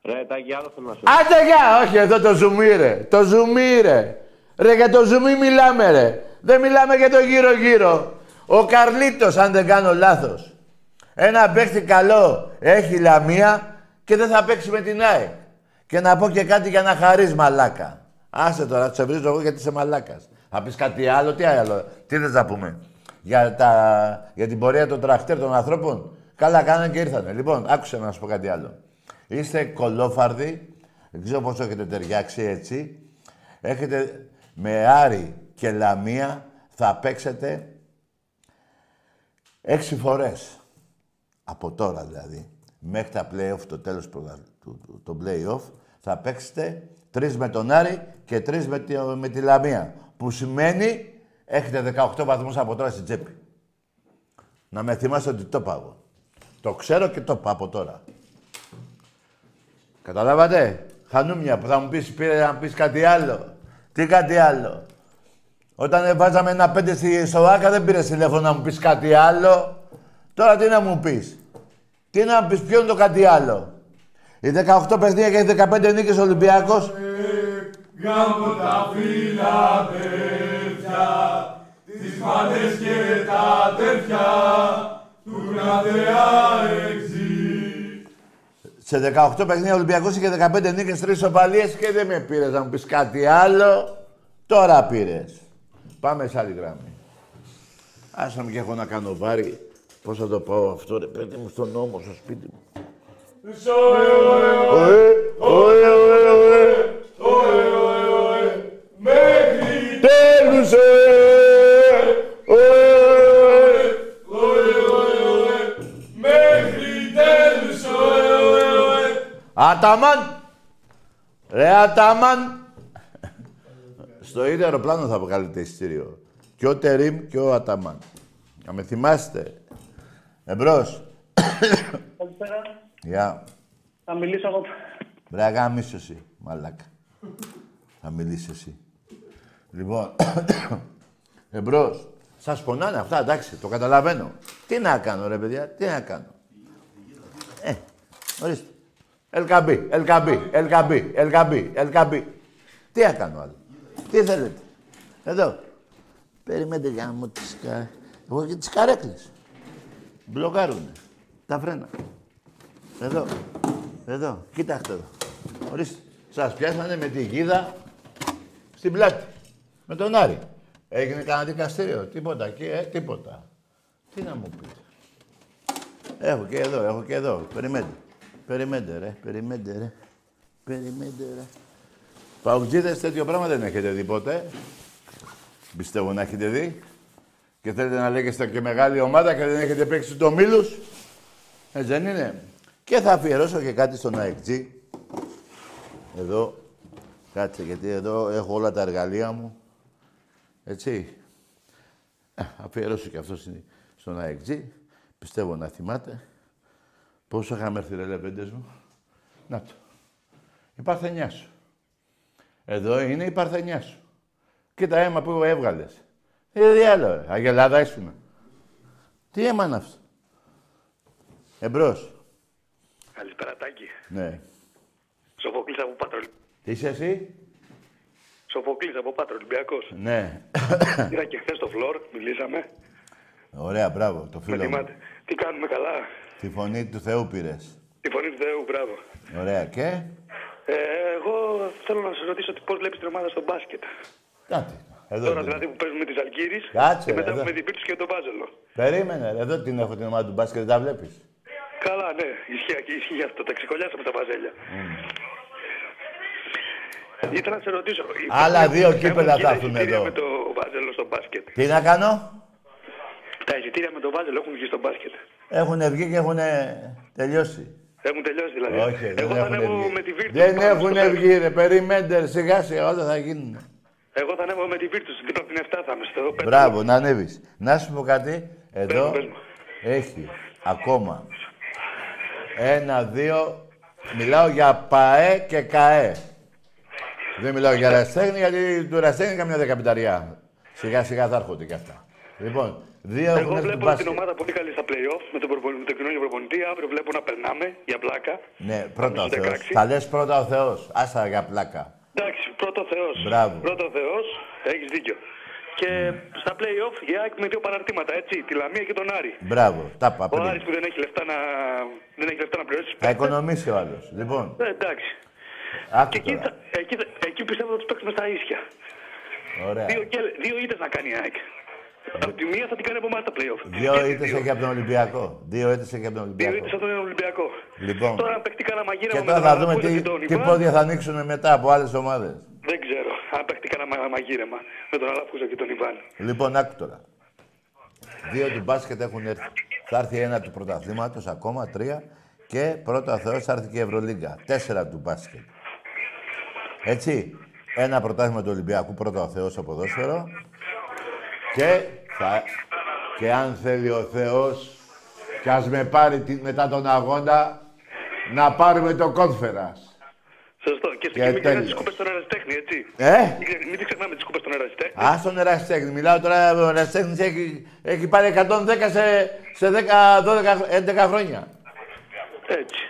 Ρε, Τάγκη, άλλο θέλω να σε ρωτήσω. Άντε γεια! Όχι, εδώ το ζουμί ρε. Το ζουμί ρε. Ρε, για το ζουμί μιλάμε ρε. Δεν μιλάμε για το γύρω-γύρω. Ο Καρλίτος, αν δεν κάνω λάθος. Ένα παίχτη καλό έχει λαμία και δεν θα παίξει με την ΑΕΚ. Και να πω και κάτι για να χαρείς μαλάκα. Άσε τώρα, σε βρίζω εγώ γιατί είσαι μαλάκας. Θα πεις κάτι άλλο, τι άλλο. Τι θες να πούμε; Για, τα, για την πορεία των τραχτέρ των ανθρώπων; Καλά κάνανε και ήρθανε. Λοιπόν, άκουσε να σου πω κάτι άλλο. Είστε κολόφαρδοι, δεν ξέρω πώς το έχετε ταιριάξει έτσι. Έχετε με Άρη και Λαμία θα παίξετε έξι φορές. Από τώρα δηλαδή. Μέχρι τα play-off, το τέλος πρωτα- του, του, το play-off, θα παίξετε τρεις με τον Άρη και τρεις με τη, με τη Λαμία. Που σημαίνει έχετε 18 βαθμούς από τώρα στην τσέπη. Να με θυμάστε ότι το πάω. εγώ. Το ξέρω και το πάω από τώρα. Καταλάβατε; Χανούμια που θα μου πεις, πήρε να πεις κάτι άλλο. Τι κάτι άλλο; Όταν βάζαμε ένα πέντε στη Σοάκα δεν πήρε τηλέφωνο να μου πεις κάτι άλλο. Τώρα τι να μου πεις; Τι να μου πεις, ποιο είναι το κάτι άλλο; Οι 18 παιχνίδια και οι 15 νίκες ο Ολυμπιακός. Γάμω τα φιλαδέρφια, τις μάνες και τα αδέρφια, του κρατεά εξή. Σε 18 παιχνίδια ο Ολυμπιακός είχε 15 νίκες, 3 σοπαλίες και δεν με πήρες να μου πεις κάτι άλλο. Τώρα πήρες. Πάμε σε άλλη γραμμή. Άσε με και έχω να κάνω βάρη. Πώς θα το πάω αυτό ρε παιδί μου στον νόμο, στο σπίτι μου. Ωε, ωε, ωε, ωε. Μέχρι Τέλους, ε! Ωε, μέχρι τέλους, ωε, ωε, ωε. Αταμάν! Ρε Αταμάν! Στο ίδιο αεροπλάνο θα βγάλετε εισιτήριο. Και ο Τερίμ και ο Αταμάν. Να με θυμάστε. Εμπρός. Καλησπέρα. Γεια. Θα μιλήσω εγώ. Ρε γαμίσου εσύ, μαλάκα. Θα μιλήσεις εσύ. Λοιπόν, <coughs> εμπρός. Σας πονάνε αυτά, εντάξει, το καταλαβαίνω. Τι να κάνω, ρε παιδιά, τι να κάνω. Ε, ορίστε. Ελκαμπή, ελκαμπή, ελκαμπή, ελκαμπή, ελκαμπή. Τι να κάνω άλλο. Τι θέλετε. Εδώ. Περιμένετε για να μου τις, κα... Εγώ και τις καρέκλες. Μπλοκάρουνε. Τα φρένα. Εδώ. Εδώ. Κοιτάξτε εδώ. Ορίστε. Σας πιάσανε με τη γίδα στην πλάτη. Με τον Άρη. Έγινε κανένα δικαστήριο. Τίποτα εκεί, ε, τίποτα. Τι να μου πείτε. Έχω και εδώ, έχω και εδώ. Περιμένετε. Περιμένετε ρε, περιμένετε ρε. Περιμένετε ρε. Παουτζίδες τέτοιο πράγμα δεν έχετε δει ποτέ. Πιστεύω να έχετε δει. Και θέλετε να λέγεστε και μεγάλη ομάδα και δεν έχετε παίξει το Μήλους. Έτσι δεν είναι. Και θα αφιερώσω και κάτι στον ΑΕΚΤΖ. Εδώ. Κάτσε, γιατί εδώ έχω όλα τα εργαλεία μου. Έτσι. Ε, αφιερώσω και αυτό στην- στον ΑΕΚΤΖ. Πιστεύω να θυμάται. Πόσο είχαμε έρθει ρε λεπέντες μου. Να το. Η παρθενιά σου. Εδώ είναι η παρθενιά σου. Κοίτα αίμα που έβγαλες. Ε, τι άλλο, ρε. Αγελάδα ήσουν. Τι αίμα είναι αυτό; Εμπρός. Καλησπέρα, Τάκη. Ναι. Σοφοκλής από Πάτρο. Τι είσαι εσύ; Σοφοκλής από Πάτρο, Ολυμπιακός. Ναι. <coughs> Είδα και χθες στο φλόρ, μιλήσαμε. Ωραία, μπράβο, το Με φίλο μου. θυμάται. Τι κάνουμε καλά; Τη φωνή του Θεού πήρες. Τη φωνή του Θεού, μπράβο. Ωραία, και; Ε, εγώ θέλω να σε ρωτήσω πώς βλέπεις την ομάδα στο μπάσκετ. Κάτι. Εδώ, Τώρα εδώ. δηλαδή που παίζουμε τις Αλγύρης Κάτσε, και ρε, μετά εδώ. με την Πίρτους και τον Βάζελο. Περίμενε, ρε. εδώ την έχω την ομάδα του μπάσκετ, δεν τα βλέπεις; Καλά, ναι, ισχύει, ισχύει αυτό. Τα ξεκολλιάσαμε τα βαζέλια. Ήθελα να σε ρωτήσω. Άλλα δύο έχουν κύπελα και θα τα έρθουν εισιτήρια εδώ. με το Βάζελο στο μπάσκετ; Τι να κάνω; Τα εισιτήρια με το Βάζελο έχουν βγει στο μπάσκετ; Έχουν βγει και έχουν τελειώσει. Έχουν τελειώσει δηλαδή. Όχι, δεν Εγώ θα έχουν ανέβω βγει. με τη Virtus. Δεν πάνω έχουν στο πέρα. βγει, ρε. Περιμένετε, σιγά σιγά όλα θα γίνουν. Εγώ θα ανέβω με τη Virtus. Δίπλα από την 7 θα είμαι στο πέρα. Μπράβο, να ανέβεις. Να σου πω κάτι. Εδώ πες μου. έχει ακόμα ένα, δύο. Μιλάω για ΠΑΕ και ΚΑΕ. Δεν μιλάω για ραστέχνη, γιατί του ραστέχνη καμιά δεκαπιταριά. Σιγά σιγά θα έρχονται κι αυτά. Λοιπόν, δύο έχουν Εγώ έρθει του βλέπω την μπάσκετ. ομάδα πολύ καλή στα play-off με τον, προπονη- με τον κοινωνικό προπονητή. Αύριο βλέπω να περνάμε για πλάκα. Ναι, πρώτα ο στους Θεός. 16. Θα λες πρώτα ο Θεός. Άσα για πλάκα. Εντάξει, πρώτο Θεός. Μπράβο. Πρώτο Θεός, έχεις δίκιο. Και στα play-off η ΑΕΚ με δύο παραρτήματα, έτσι. Τη Λαμία και τον Άρη. Μπράβο, τα είπα Ο πριν. Άρης που δεν έχει λεφτά να, δεν έχει λεφτά να πληρώσει. τους Θα παίκτες. οικονομήσει ο άλλος. Λοιπόν, Ε, εντάξει. άκου Και εκεί, τώρα. θα- εκεί, θα- εκεί πιστεύω ότι τους παίξουμε στα ίσια. Ωραία. Δύο, και, δύο ήττες να κάνει η ΑΕΚ. Από τη μία θα την κάνει από εμάς τα play-off. Δύο Και τις ήττες δύο. έχει από τον Ολυμπιακό. Δύο ήττες έχει από τον Δύο Ολυμπιακό. ήττες από τον Ολυμπιακό. Λοιπόν, Τώρα αν παίχτηκε ένα μαγείρεμα και με τώρα τον θα δούμε Ανακούζα τι, και τον τι Ιβάν, πόδια θα ανοίξουν μετά από άλλες ομάδες. Δεν ξέρω αν παίχτηκε ένα μα- μαγείρεμα με τον Αλαφούζα και τον Ιβάν. Λοιπόν, άκου τώρα. Δύο του μπάσκετ έχουν έρθει. Θα έρθει ένα του πρωταθλήματος ακόμα, τρία. Και πρώτα Θεός θα έρθει και η Ευρωλίγκα. Τέσσερα του μπάσκετ. Έτσι. Ένα πρωτάθλημα του Ολυμπιακού, πρώτα ο Θεός στο ποδόσφαιρο. Και, θα, και αν θέλει ο Θεός, και ας με πάρει τη- μετά τον αγώνα, να πάρουμε το κόνφερας. Σωστό. Και, Και και μην ξεχνάμε τέλειος. τις κούπες των Ερασιτέχνη, έτσι. Ε; Μην ξε- Μην τις ξεχνάμε τις κούπες των Ερασιτέχνη. Α τον ερασιτέχνη. Μιλάω τώρα, ο ερασιτέχνης έχει, έχει πάρει 110 σε, σε 10, 12, 11 χρόνια. Έτσι.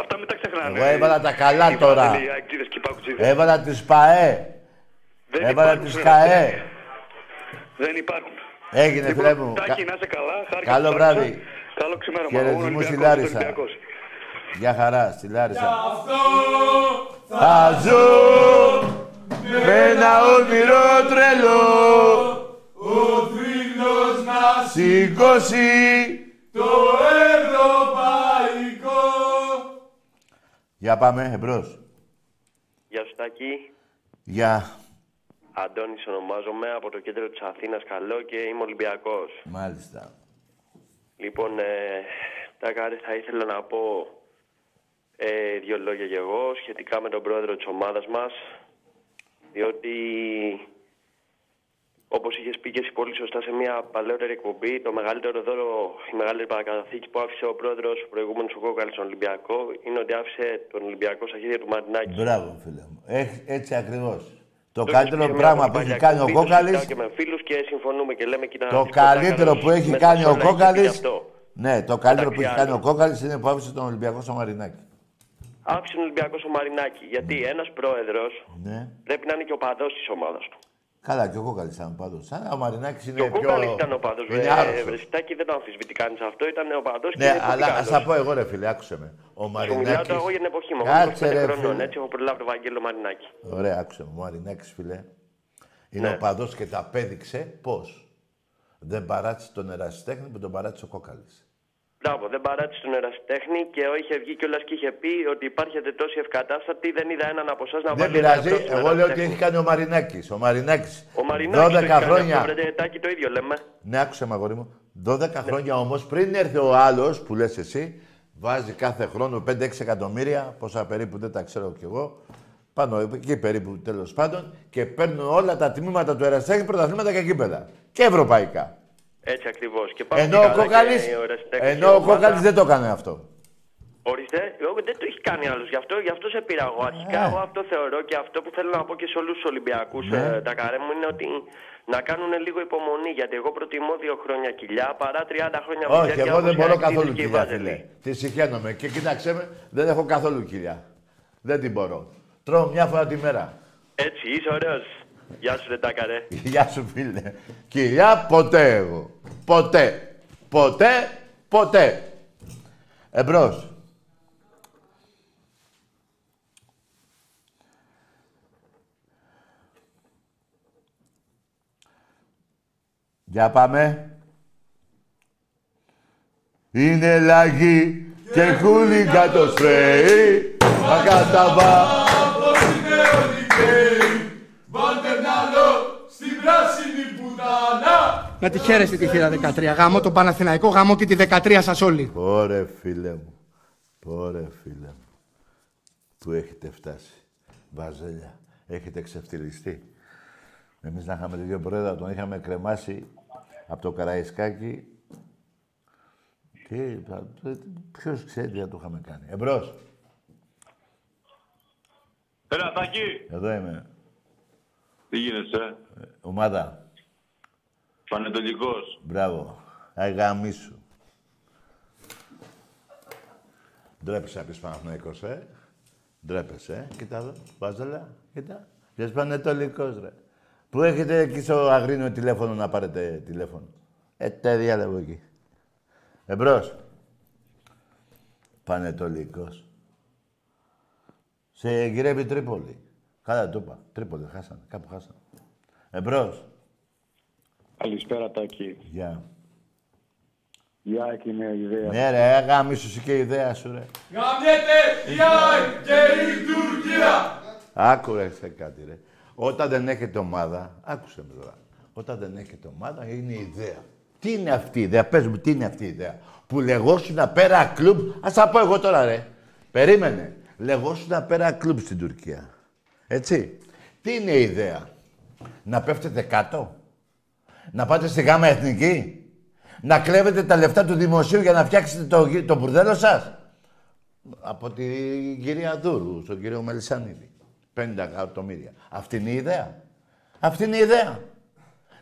Αυτά μην τα ξεχνάμε. Εγώ έβαλα τα καλά Οι τώρα. Βάζελοι, οι Αεκτζίδες και οι Παουτζίδες. Έβαλα τις ΠΑΕ. Δεν Έβαλα υπάρχουν τις στην ΚΑΕ. Ερασιτέχνη. Δεν υπάρχουν. Έγινε, Λοιπόν, φίλε μου. Τάκη, Κα- να είσαι καλά. Χάρηκα Καλό που άκουσα. βράδυ. Καλό ξημέρωμα. Χαιρετισμούς Εγώ, στη Ολυμπιακός, Λάρισα. Ολυμπιακός. Γεια χαρά, στη Λάρισα. Αυτό Θα ζω με ένα όνειρο τρελό ο θρύλος να σηκώσει. το ευρωπαϊκό. Για πάμε, εμπρός. Γεια σου Τάκη. Γεια. Αντώνης ονομάζομαι από το κέντρο της Αθήνας καλό και είμαι Ολυμπιακός. Μάλιστα. Λοιπόν, ε, Τάκαρε, θα ήθελα να πω ε, δύο λόγια και εγώ σχετικά με τον πρόεδρο της ομάδας μας. Διότι, όπως είχες πει και εσύ πολύ σωστά σε μια παλαιότερη εκπομπή, το μεγαλύτερο δώρο, η μεγαλύτερη παρακαταθήκη που άφησε ο πρόεδρος ο προηγούμενος ο Κόκαλης στον Ολυμπιακό είναι ότι άφησε τον Ολυμπιακό στα χέρια του Μαρινάκη. Μπράβο, φίλε μου. Έχ- έτσι ακριβώς. Το Το καλύτερο έχεις πει σε πράγμα μια που έχει παλιά κάνει ο εκπομπή, το Κόκαλης συζητάω και με φίλους και συμφωνούμε και λέμε κοίτα. Το τις καλύτερο Κόκαλος που έχει μέσα κάνει στο ο να έχει πει Κόκαλης... αυτό. Ναι, το καλύτερο που Εντάξει, έχει κάνει ο άλλο. Κόκαλης είναι που άφησε τον Ολυμπιακό στο Μαρινάκι. Άφησε τον Ολυμπιακό στο Μαρινάκι. Γιατί ένας πρόεδρος Ναι. πρέπει να είναι και ο παδός της ομάδας του. Καλά, και ο Κόκαλης ήταν πάντως. Σαν ο Μαρινάκης είναι Και ο πιο... Κόκαλη ήταν ο παδό. Είναι άρρωστος. Βρεσιτάκι δεν το αμφισβητεί κανείς αυτό. Ήταν ο παδός και Ναι, είναι πολύ αλλά καλός. ας τα πω εγώ ρε φίλε, άκουσε με. Ο Σου μιλάω Μαρινάκης... τώρα εγώ για την εποχή μου. Εγώ Κάτσε είμαι 25 ρε χρονών. φίλε. Έτσι έχω προλάβει το Βαγγέλο Μαρινάκι. Ωραία, άκουσε με. Ο Μαρινάκης, φίλε, είναι Ναι. ο παδός και τα απέδειξε πώς. Δεν παράτησε τον ερασιτέχνη που τον παράτησε ο Κόκαλης. Μπράβο, δεν παράτησε τον ερασιτέχνη και είχε βγει κιόλας και είχε πει ότι υπάρχετε τόσοι ευκατάστατοι. Δεν είδα έναν από εσάς να Δεν βάλει πειράζει, ένα ευρώ στον εγώ λέω ότι ερασιτέχνη. έχει κάνει ο Μαρινάκης. Ο Μαρινάκης, Ο Μαρινάκης το 12 έχει κάνει χρόνια... αυτό, βρε, Τάκη, το ίδιο λέμε. Ναι, άκουσε με αγόρι μου. 12 χρόνια όμως πριν έρθει ο άλλος που λες εσύ, βάζει κάθε χρόνο 5-6 εκατομμύρια, πόσα περίπου δεν τα ξέρω κι εγώ. Πάνω εκεί περίπου τέλος πάντων και παίρνουν όλα τα τμήματα του Εραστέχνη, πρωταθλήματα και γήπεδα. Και ευρωπαϊκά. Έτσι ακριβώς. Και πάμε Ενώ και ο καλά Κόκαλη και ο Ερασιτέχνης ενώ και η ο ομάδα. Κόκαλης δεν το έκανε αυτό. Ορίστε, εγώ δεν το έχει κάνει άλλος. Γι' αυτό, γι αυτό σε πήρα εγώ. Αρχικά, Ε. εγώ αυτό θεωρώ και αυτό που θέλω να πω και σε όλους τους Ολυμπιακούς, Ναι. ε, τα καρέ μου, είναι ότι να κάνουν λίγο υπομονή. Γιατί εγώ προτιμώ δύο χρόνια κοιλιά παρά 30 χρόνια Όχι, μηδέν εγώ όπως δεν οι μπορώ Αεκτζίδες καθόλου και οι κοιλιά, Βάζελοι. φίλε. Τη συχαίνομαι. Και κοίταξέ με, δεν έχω καθόλου κοιλιά. Δεν την μπορώ. Τρώω μια φορά τη μέρα. Έτσι, είσαι ωραίος. Γεια σου, Ρετάκα, ρε. <laughs> Γεια σου, φίλε. Κοιλιά, ποτέ εγώ. Ποτέ. Ποτέ, ποτέ. Εμπρός. Για πάμε. Είναι λαγί και χούλιγκα το σπρέι. Μα πράσινη πουτάνα. Να τη χαίρεστε τη θύρα 13. Γάμο τον Παναθηναϊκό, γάμο και τη 13 σας όλοι. Ωρε φίλε μου. Ωρε φίλε μου. Πού έχετε φτάσει. Βαζέλια; Έχετε ξεφτυλιστεί. Εμείς να είχαμε δύο πρόεδρα, τον είχαμε κρεμάσει από το Καραϊσκάκι. Τι, ποιος ξέρει τι θα το είχαμε κάνει. Εμπρός. Έλα, Τάκη. Εδώ είμαι. Τι γίνεσαι; Ομάδα. Πανετολικός. Μπράβο. Αγαμίσου. Ντρέπεσαι να πεις Παναθηναϊκός, ε. Ντρέπεσαι, ε. Κοίτα εδώ. Βάζελα. Κοίτα. Λες Πανετολικός, ρε. Πού έχετε εκεί στο αγρίνιο τηλέφωνο να πάρετε τηλέφωνο; Ε, τα διάλεγω εκεί. Εμπρός. Πανετολικός. Σε γυρεύει Τρίπολη. Καλά το είπα. Τρίπολη, χάσανε. Κάπου χάσανε. Εμπρός. Καλησπέρα, Τάκη. Γεια. Γεια, εκεί είναι η ιδέα. Ναι ρε, γάμισου σου και η ιδέα σου ρε. Γαμιέται η ΑΕΚ και η Τουρκία. Άκου ρε σε κάτι ρε. Όταν δεν έχετε ομάδα, άκουσε με τώρα. Όταν δεν έχετε ομάδα είναι η ιδέα. Τι είναι αυτή η ιδέα, πες μου τι είναι αυτή η ιδέα; Που λεγόσουν Pera Club, ας τα πω εγώ τώρα ρε. Περίμενε. Λεγόσουν Pera Club στην Τουρκία. Έτσι. Τι είναι η ιδέα; Να πέφτετε κάτω; Να πάτε στη γάμμα εθνική; Να κλέβετε τα λεφτά του δημοσίου για να φτιάξετε το, γη- το μπουρδέλο σας; Από την κυρία Δούρου, στον κύριο Μελισανίδη. 50 εκατομμύρια. Αυτή είναι η ιδέα. Αυτή είναι η ιδέα.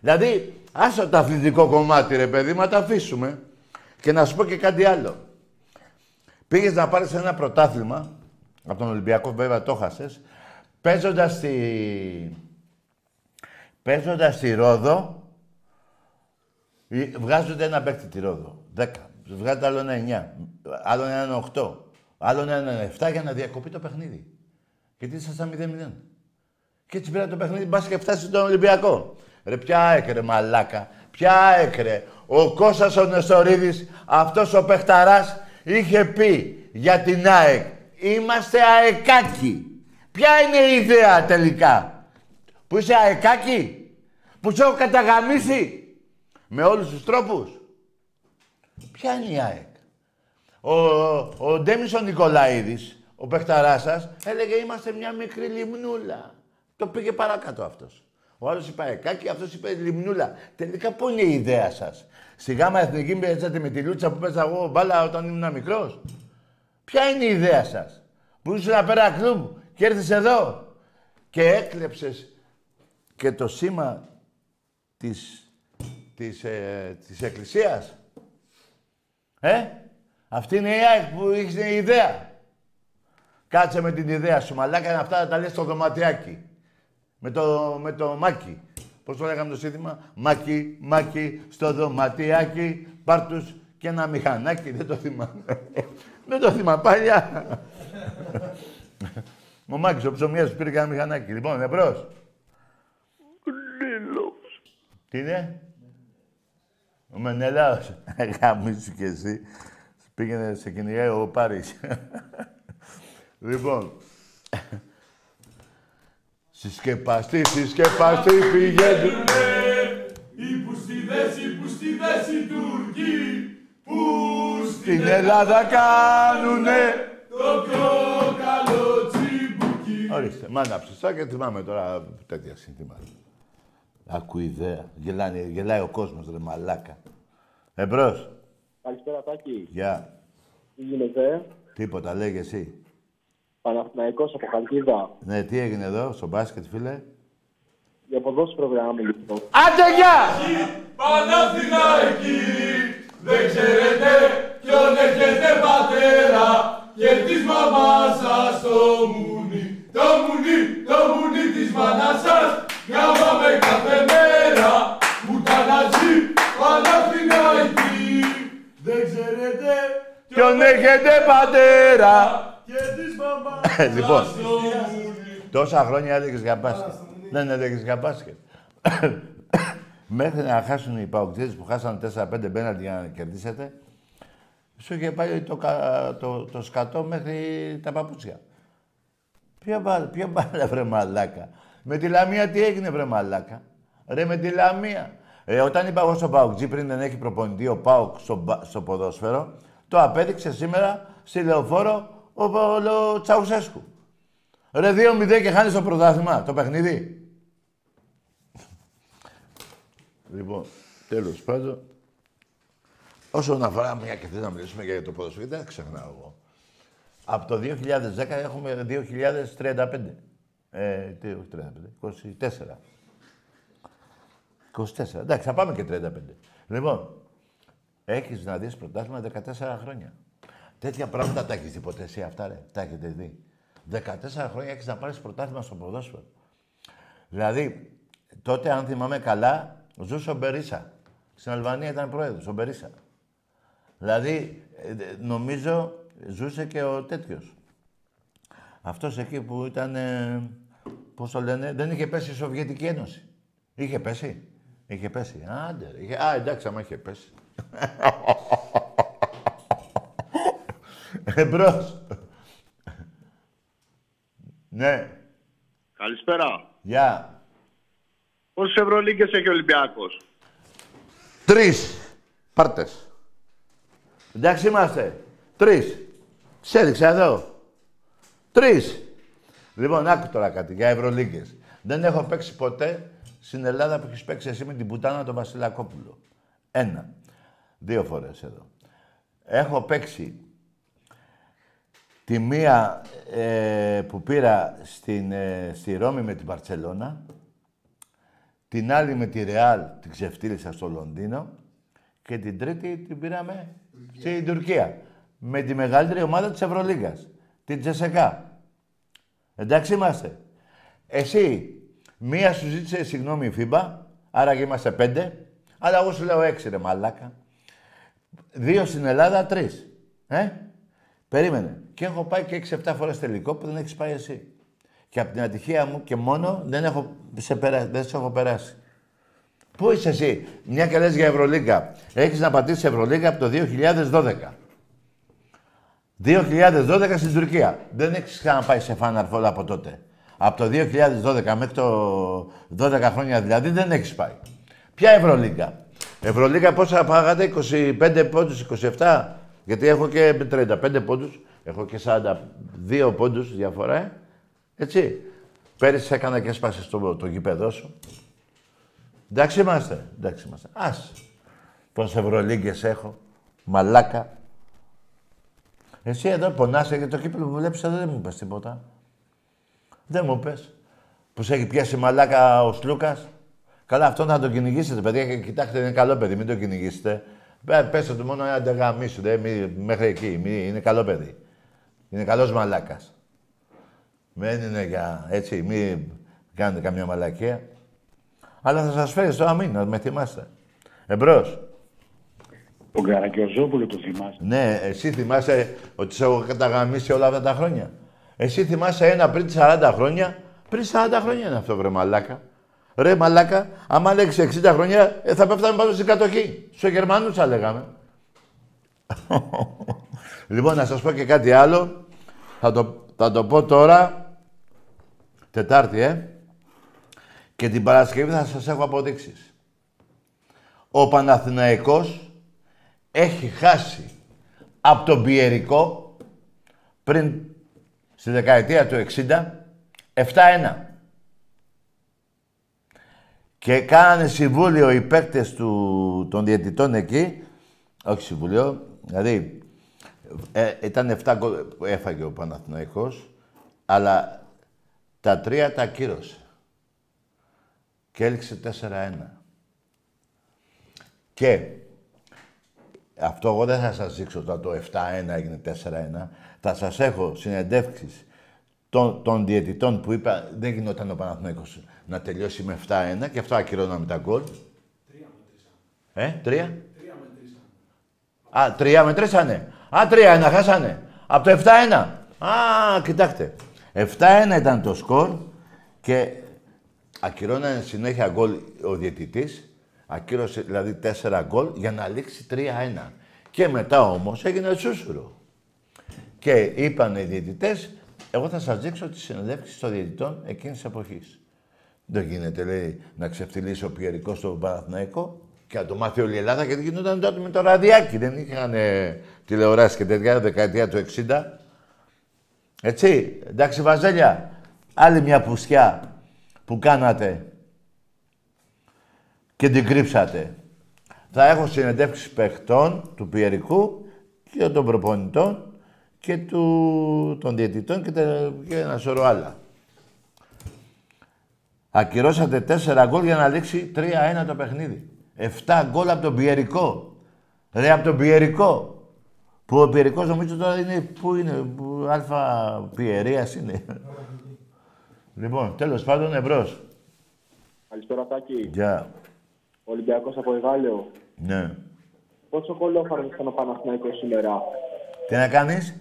Δηλαδή, άσο το αθλητικό κομμάτι, ρε παιδί, μα τα αφήσουμε. Και να σου πω και κάτι άλλο. Πήγες να πάρεις ένα πρωτάθλημα, από τον Ολυμπιακό βέβαια το χάσες, παίζοντας στη... Παίζοντας στη Ρόδο, ε, βγάζονται ένα παίκτη τη Ρόδο. 10. Βγάζετε άλλο ένα 9. Άλλο ένα 8. Άλλο ένα 7 για να διακοπεί το παιχνίδι. Γιατί ήσασταν 0-0. Και έτσι πήρα το παιχνίδι, μπας και φτάσεις στον Ολυμπιακό. Ρε, ποια έκρε, μαλάκα. Ποια έκρε. Ο Κώστας ο Νεστορίδης, αυτός ο παιχταράς, είχε πει για την ΑΕΚ. Είμαστε αεκάκι. Ποια είναι η ιδέα τελικά; Που είσαι αεκάκι; Που σε έχω καταγαμήσει; Με όλους τους τρόπους; Ποια είναι η ΑΕΚ; Ο, ο Ντέμης ο Νικολαΐδης, ο παιχταράς σας, έλεγε είμαστε μια μικρή λιμνούλα. Το πήγε παρακάτω αυτός. Ο άλλος είπε αεκάκι, αυτός είπε λιμνούλα. Τελικά πού είναι η ιδέα σας; Στη γάμμα εθνική παίζατε με τη λούτσα που παίζα εγώ μπάλα όταν ήμουν μικρός; Ποια είναι η ιδέα σας; Που ήσουν Pera Club; Και έρθεις εδώ και έκλεψες και το σήμα της, της, ε, της εκκλησίας. Ε, αυτή είναι η ΑΕΚ που είχε η ιδέα. Κάτσε με την ιδέα σου, μαλάκα, αυτά να τα λες στο δωματιάκι. Με το, με το μάκι. Πώς το λέγαμε το σύνθημα; Μάκι, μάκι, στο δωματιάκι, πάρ' τους και ένα μηχανάκι. Δεν το θυμάμαι. <laughs> Δεν το θυμάμαι, παλιά. Ο Μάκης, ο ψωμιάς, πήρε και ένα μηχανάκι. Λοιπόν, εμπρός. Τι είναι; Ο Μενελάος. <laughs> Γαμίσου κι εσύ. Πήγαινε σε κυνηγάει ο Πάρης. <laughs> λοιπόν. Συσκεπαστή, συσκεπαστή, πηγαίνουν. Οι πουστιδές, οι πουστιδές, οι Τούρκοι που Στην Ελλάδα κάνουνε. Ορίστε, μάνα ψηστά και θυμάμαι τώρα τέτοια συνθήματα. Άκου ιδέα. Γελάνε, γελάει ο κόσμος, ρε μαλάκα. Εμπρός. Καλησπέρα, Τάκη. Γεια. Τι γίνεται, Τίποτα, λέγε εσύ. Παναθηναϊκός από Χαλκίδα. Ναι, τι έγινε εδώ, στο μπάσκετ, φίλε; Για ποδόσφαιρο γράμμα λοιπόν. Άντε, γεια! Παναθηναϊκή, δεν ξέρετε ποιον έχετε πατέρα και της μαμάς σας το μουνί, το μουνί, το μουνί της μάνας σας γάμαμε κάθε μέρα που τα ναζί Παναθηναϊκή, δεν ξέρετε Ποιον έχετε πατέρα; και της μαμάς Ε, λοιπόν, σας το μουνί. τόσα χρόνια έλεγες για μπάσκετ. Δεν έλεγες για μπάσκετ. <coughs> Μέχρι να χάσουν οι παοκτήτες που χάσαν 4-5 μπέναντι για να κερδίσετε, σου είχε πάει το, κα- το, το σκατό μέχρι τα παπούτσια. Ποια μπάλα, ποια μπάλα βρε μαλάκα. Με τη Λαμία τι έγινε βρε μαλάκα. Ρε με τη Λαμία. Ε, όταν είπα εγώ στον Πάοκ πριν δεν έχει προπονητή ο Πάοκ στο, μπα- στο ποδόσφαιρο, το απέδειξε σήμερα στη λεωφόρο ο, ο, ο Τσαουσέσκου. Ρε 2-0 και χάνεις το πρωτάθλημα, το παιχνίδι. λοιπόν, τέλος πάντων, όσον αφορά μια και θες να μιλήσουμε για το ποδόσφαιρο, δεν ξεχνάω εγώ. Από το 2010 έχουμε 2035. Ε, τι, όχι 35, 24. 24. Εντάξει, θα πάμε και 35. Λοιπόν, έχεις να δεις πρωτάθλημα 14 χρόνια. Τέτοια πράγματα τα έχεις δει ποτέ εσύ αυτά, ρε; Τα έχετε δει. 14 χρόνια έχεις να πάρεις πρωτάθλημα στο ποδόσφαιρο. Δηλαδή, τότε, αν θυμάμαι καλά, ζούσε ο Μπερίσα. Στην Αλβανία ήταν πρόεδρος, ο Μπερίσα. Δηλαδή, ε, ε, νομίζω ζούσε και ο τέτοιος. Αυτός εκεί που ήταν, ε, πώς το λένε, δεν είχε πέσει η Σοβιετική Ένωση. Είχε πέσει. Είχε πέσει. Άντε, ρε. Είχε... Α, εντάξει, άμα είχε πέσει. <laughs> Εμπρός. ναι. Καλησπέρα. Γεια. Πόσες Ευρωλίγκες έχει ο Ολυμπιακός; Τρεις. Πάρτες. Εντάξει είμαστε. Τρεις. Σε έδειξα εδώ. Τρεις. Λοιπόν, άκου τώρα κάτι για Ευρωλίγκες. Δεν έχω παίξει ποτέ στην Ελλάδα που έχεις παίξει εσύ με την πουτάνα τον Βασιλακόπουλο. Ένα. Δύο φορές εδώ. Έχω παίξει τη μία ε, που πήρα στην, ε, στη Ρώμη με την Παρτσελώνα, την άλλη με τη Ρεάλ την ξεφτύλισα στο Λονδίνο και την τρίτη την πήραμε στην Τουρκία. Με τη μεγαλύτερη ομάδα της Ευρωλίγκας, την Τσεσεκά. Εντάξει είμαστε. Εσύ, μία σου ζήτησε συγγνώμη η FIBA, άρα και είμαστε πέντε, αλλά εγώ σου λέω έξι ρε μαλάκα. Δύο στην Ελλάδα, τρεις. Ε; Περίμενε. Και έχω πάει και 6-7 φορές τελικό που δεν έχεις πάει εσύ. Και από την ατυχία μου και μόνο δεν, έχω σε περα... δεν σε έχω περάσει. Πού είσαι εσύ, μια και λες για Ευρωλίγκα. Έχεις να πατήσεις Ευρωλίγκα από το 2012. 2012 στην Τουρκία. Δεν έχεις ξαναπάει σε Final Four από τότε. Από το 2012 μέχρι το 12 χρόνια δηλαδή δεν έχεις πάει. Ποια Ευρωλίγκα; Ευρωλίγκα πόσα πάγατε, 25 πόντους, 27. Γιατί έχω και 35 πόντους, έχω και 42 πόντους διαφορά, ε. Έτσι. Πέρυσι έκανα και έσπασε στο το γήπεδό σου. Εντάξει είμαστε. Εντάξει είμαστε. Ας. Πόσες Ευρωλίγκες έχω. Μαλάκα. Εσύ εδώ πονάσαι για το κύπελο που βλέπεις εδώ δεν μου πες τίποτα. Δεν μου πες. Που σε έχει πιάσει μαλάκα ο Σλούκας. Καλά, αυτό να τον κυνηγήσετε, παιδιά. Και κοιτάξτε, είναι καλό παιδί, μην το κυνηγήσετε. Πε, πέστε του μόνο ένα ντεγαμίσου, δε, μη, μέχρι εκεί. Μη, είναι καλό παιδί. Είναι καλός μαλάκας. Δεν είναι για έτσι, μην κάνετε καμιά μαλακία. Αλλά θα σας φέρει στο αμήν, να με θυμάστε. Εμπρός. Τον Καραγκιόζόπουλο το θυμάσαι; Ναι, εσύ θυμάσαι ότι σε έχω καταγαμίσει όλα αυτά τα χρόνια. Εσύ θυμάσαι ένα πριν 40 χρόνια. Πριν 40 χρόνια είναι αυτό, βρε μαλάκα. Ρε μαλάκα, άμα λέξεις 60 χρόνια, ε, θα πέφταμε πάνω στην κατοχή. Στους Γερμανούς θα λέγαμε. <laughs> λοιπόν, να σας πω και κάτι άλλο. Θα το, θα το πω τώρα. Τετάρτη, ε. Και την Παρασκευή θα σας έχω αποδείξεις. Ο Παναθηναϊκός έχει χάσει από τον Πιερικό πριν στη δεκαετία του 60 7-1. Και κάνανε συμβούλιο οι παίκτες του, των διαιτητών εκεί, όχι συμβούλιο, δηλαδή ε, ήταν 7 γκολ που έφαγε ο Παναθηναϊκός, αλλά τα τρία τα ακύρωσε. Και έληξε 4-1. Και αυτό εγώ δεν θα σας δείξω ότι το 7-1 έγινε 4-1. Θα σας έχω συνεντεύξεις των, των διαιτητών που είπα δεν γινόταν ο Παναθηναϊκός να τελειώσει με 7-1 και αυτό ακυρώναμε τα γκολ. Ε, τρία; Α, τρία μετρήσανε. Α, τρία ένα χάσανε. Από το 7-1. Α, κοιτάξτε. 7-1 ήταν το σκορ και ακυρώνανε συνέχεια γκολ ο διαιτητής. Ακύρωσε δηλαδή 4 γκολ για να λήξει 3-1. Και μετά όμως έγινε σούσουρο. Και είπαν οι διαιτητές, εγώ θα σας δείξω τις συνεντεύξεις των διαιτητών εκείνης της εποχής. Δεν γίνεται, λέει, να ξεφτυλίσει ο Πιερικός στο Παναθηναϊκό και να το μάθει όλη η Ελλάδα γιατί γινόταν τότε με το ραδιάκι. Δεν είχαν ε, τηλεοράσει και τέτοια δεκαετία του 60. Έτσι, εντάξει Βαζέλια, άλλη μια πουσιά που κάνατε και την κρύψατε. Θα έχω συνεντεύξεις παιχτών του Πιερικού και των προπονητών και του, των διαιτητών και, τε- και ένα σωρό άλλα. Ακυρώσατε 4 γκολ για να λήξει 3-1 το παιχνίδι. 7 γκολ από τον Πιερικό. Ρε, από τον Πιερικό. Που ο Πιερικός νομίζω τώρα είναι... Πού είναι, που, αλφα Πιερίας είναι. λοιπόν, τέλος πάντων, εμπρός. Καλησπέρα, Τάκη. Γεια. Ολυμπιακός από Εγάλεο. Ναι. Πόσο κολόφαρδος ήταν ο Παναθηναϊκός σήμερα; Τι να κάνεις;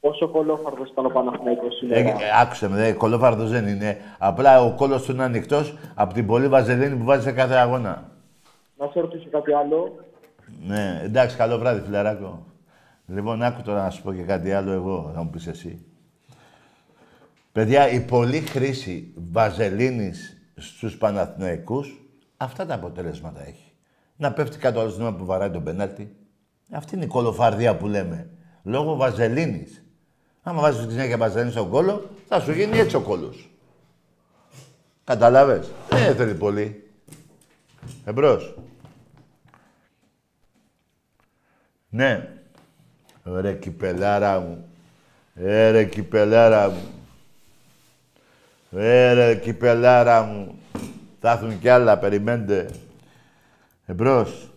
Πόσο κολόφαρδος ήταν ο Παναθηναϊκός Ε, σήμερα; ε, άκουσε με, δε, κολόφαρδος δεν είναι. Απλά ο κόλος του είναι ανοιχτός από την πολλή βαζελίνη που βάζει σε κάθε αγώνα. Να σε ρωτήσω κάτι άλλο. Ναι, εντάξει, καλό βράδυ, φιλαράκο. Λοιπόν, άκου τώρα να σου πω και κάτι άλλο εγώ, θα μου πεις εσύ. Παιδιά, η πολλή χρήση βαζελίνης στους Παναθηναϊκούς, αυτά τα αποτελέσματα έχει. Να πέφτει κάτω άλλο νόημα που βαράει τον πενάλτη. Αυτή είναι η κολοφαρδία που λέμε. Λόγω βαζελίνης. Άμα βάζεις τη συνέχεια βαζελίνη στον κόλο, θα σου γίνει έτσι ο κόλος. Καταλάβες; Δεν θέλει πολύ. Εμπρός. Ναι. Ρε κυπελάρα μου. Ε, ρε κυπελάρα μου. Ε, ρε κυπελάρα μου. Θα έρθουν κι άλλα, περιμένετε. Εμπρός.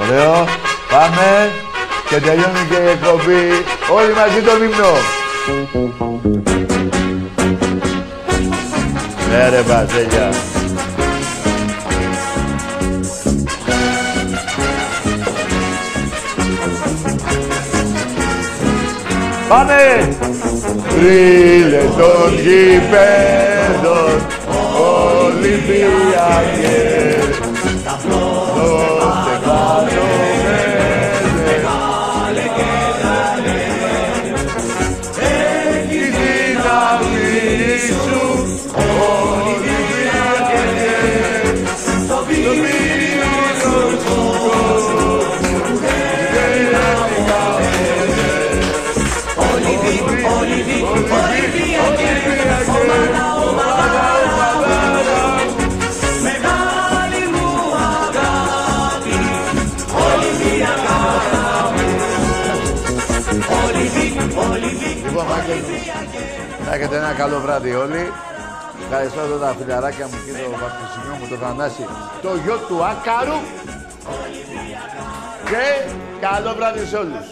Ωραίο. Πάμε. Και τελειώνει και η εκπομπή. Όλοι μαζί τον ύμνο. Ναι ρε Βαζέλια. Πάμε! Ρίλε των γηπέδων Ολυμπιακές ένα καλό βράδυ όλοι. Ευχαριστώ εδώ τα φιλαράκια μου και το βαφτισινό μου, το Θανάση, το γιο του Άκαρου. Και καλό βράδυ σε όλους.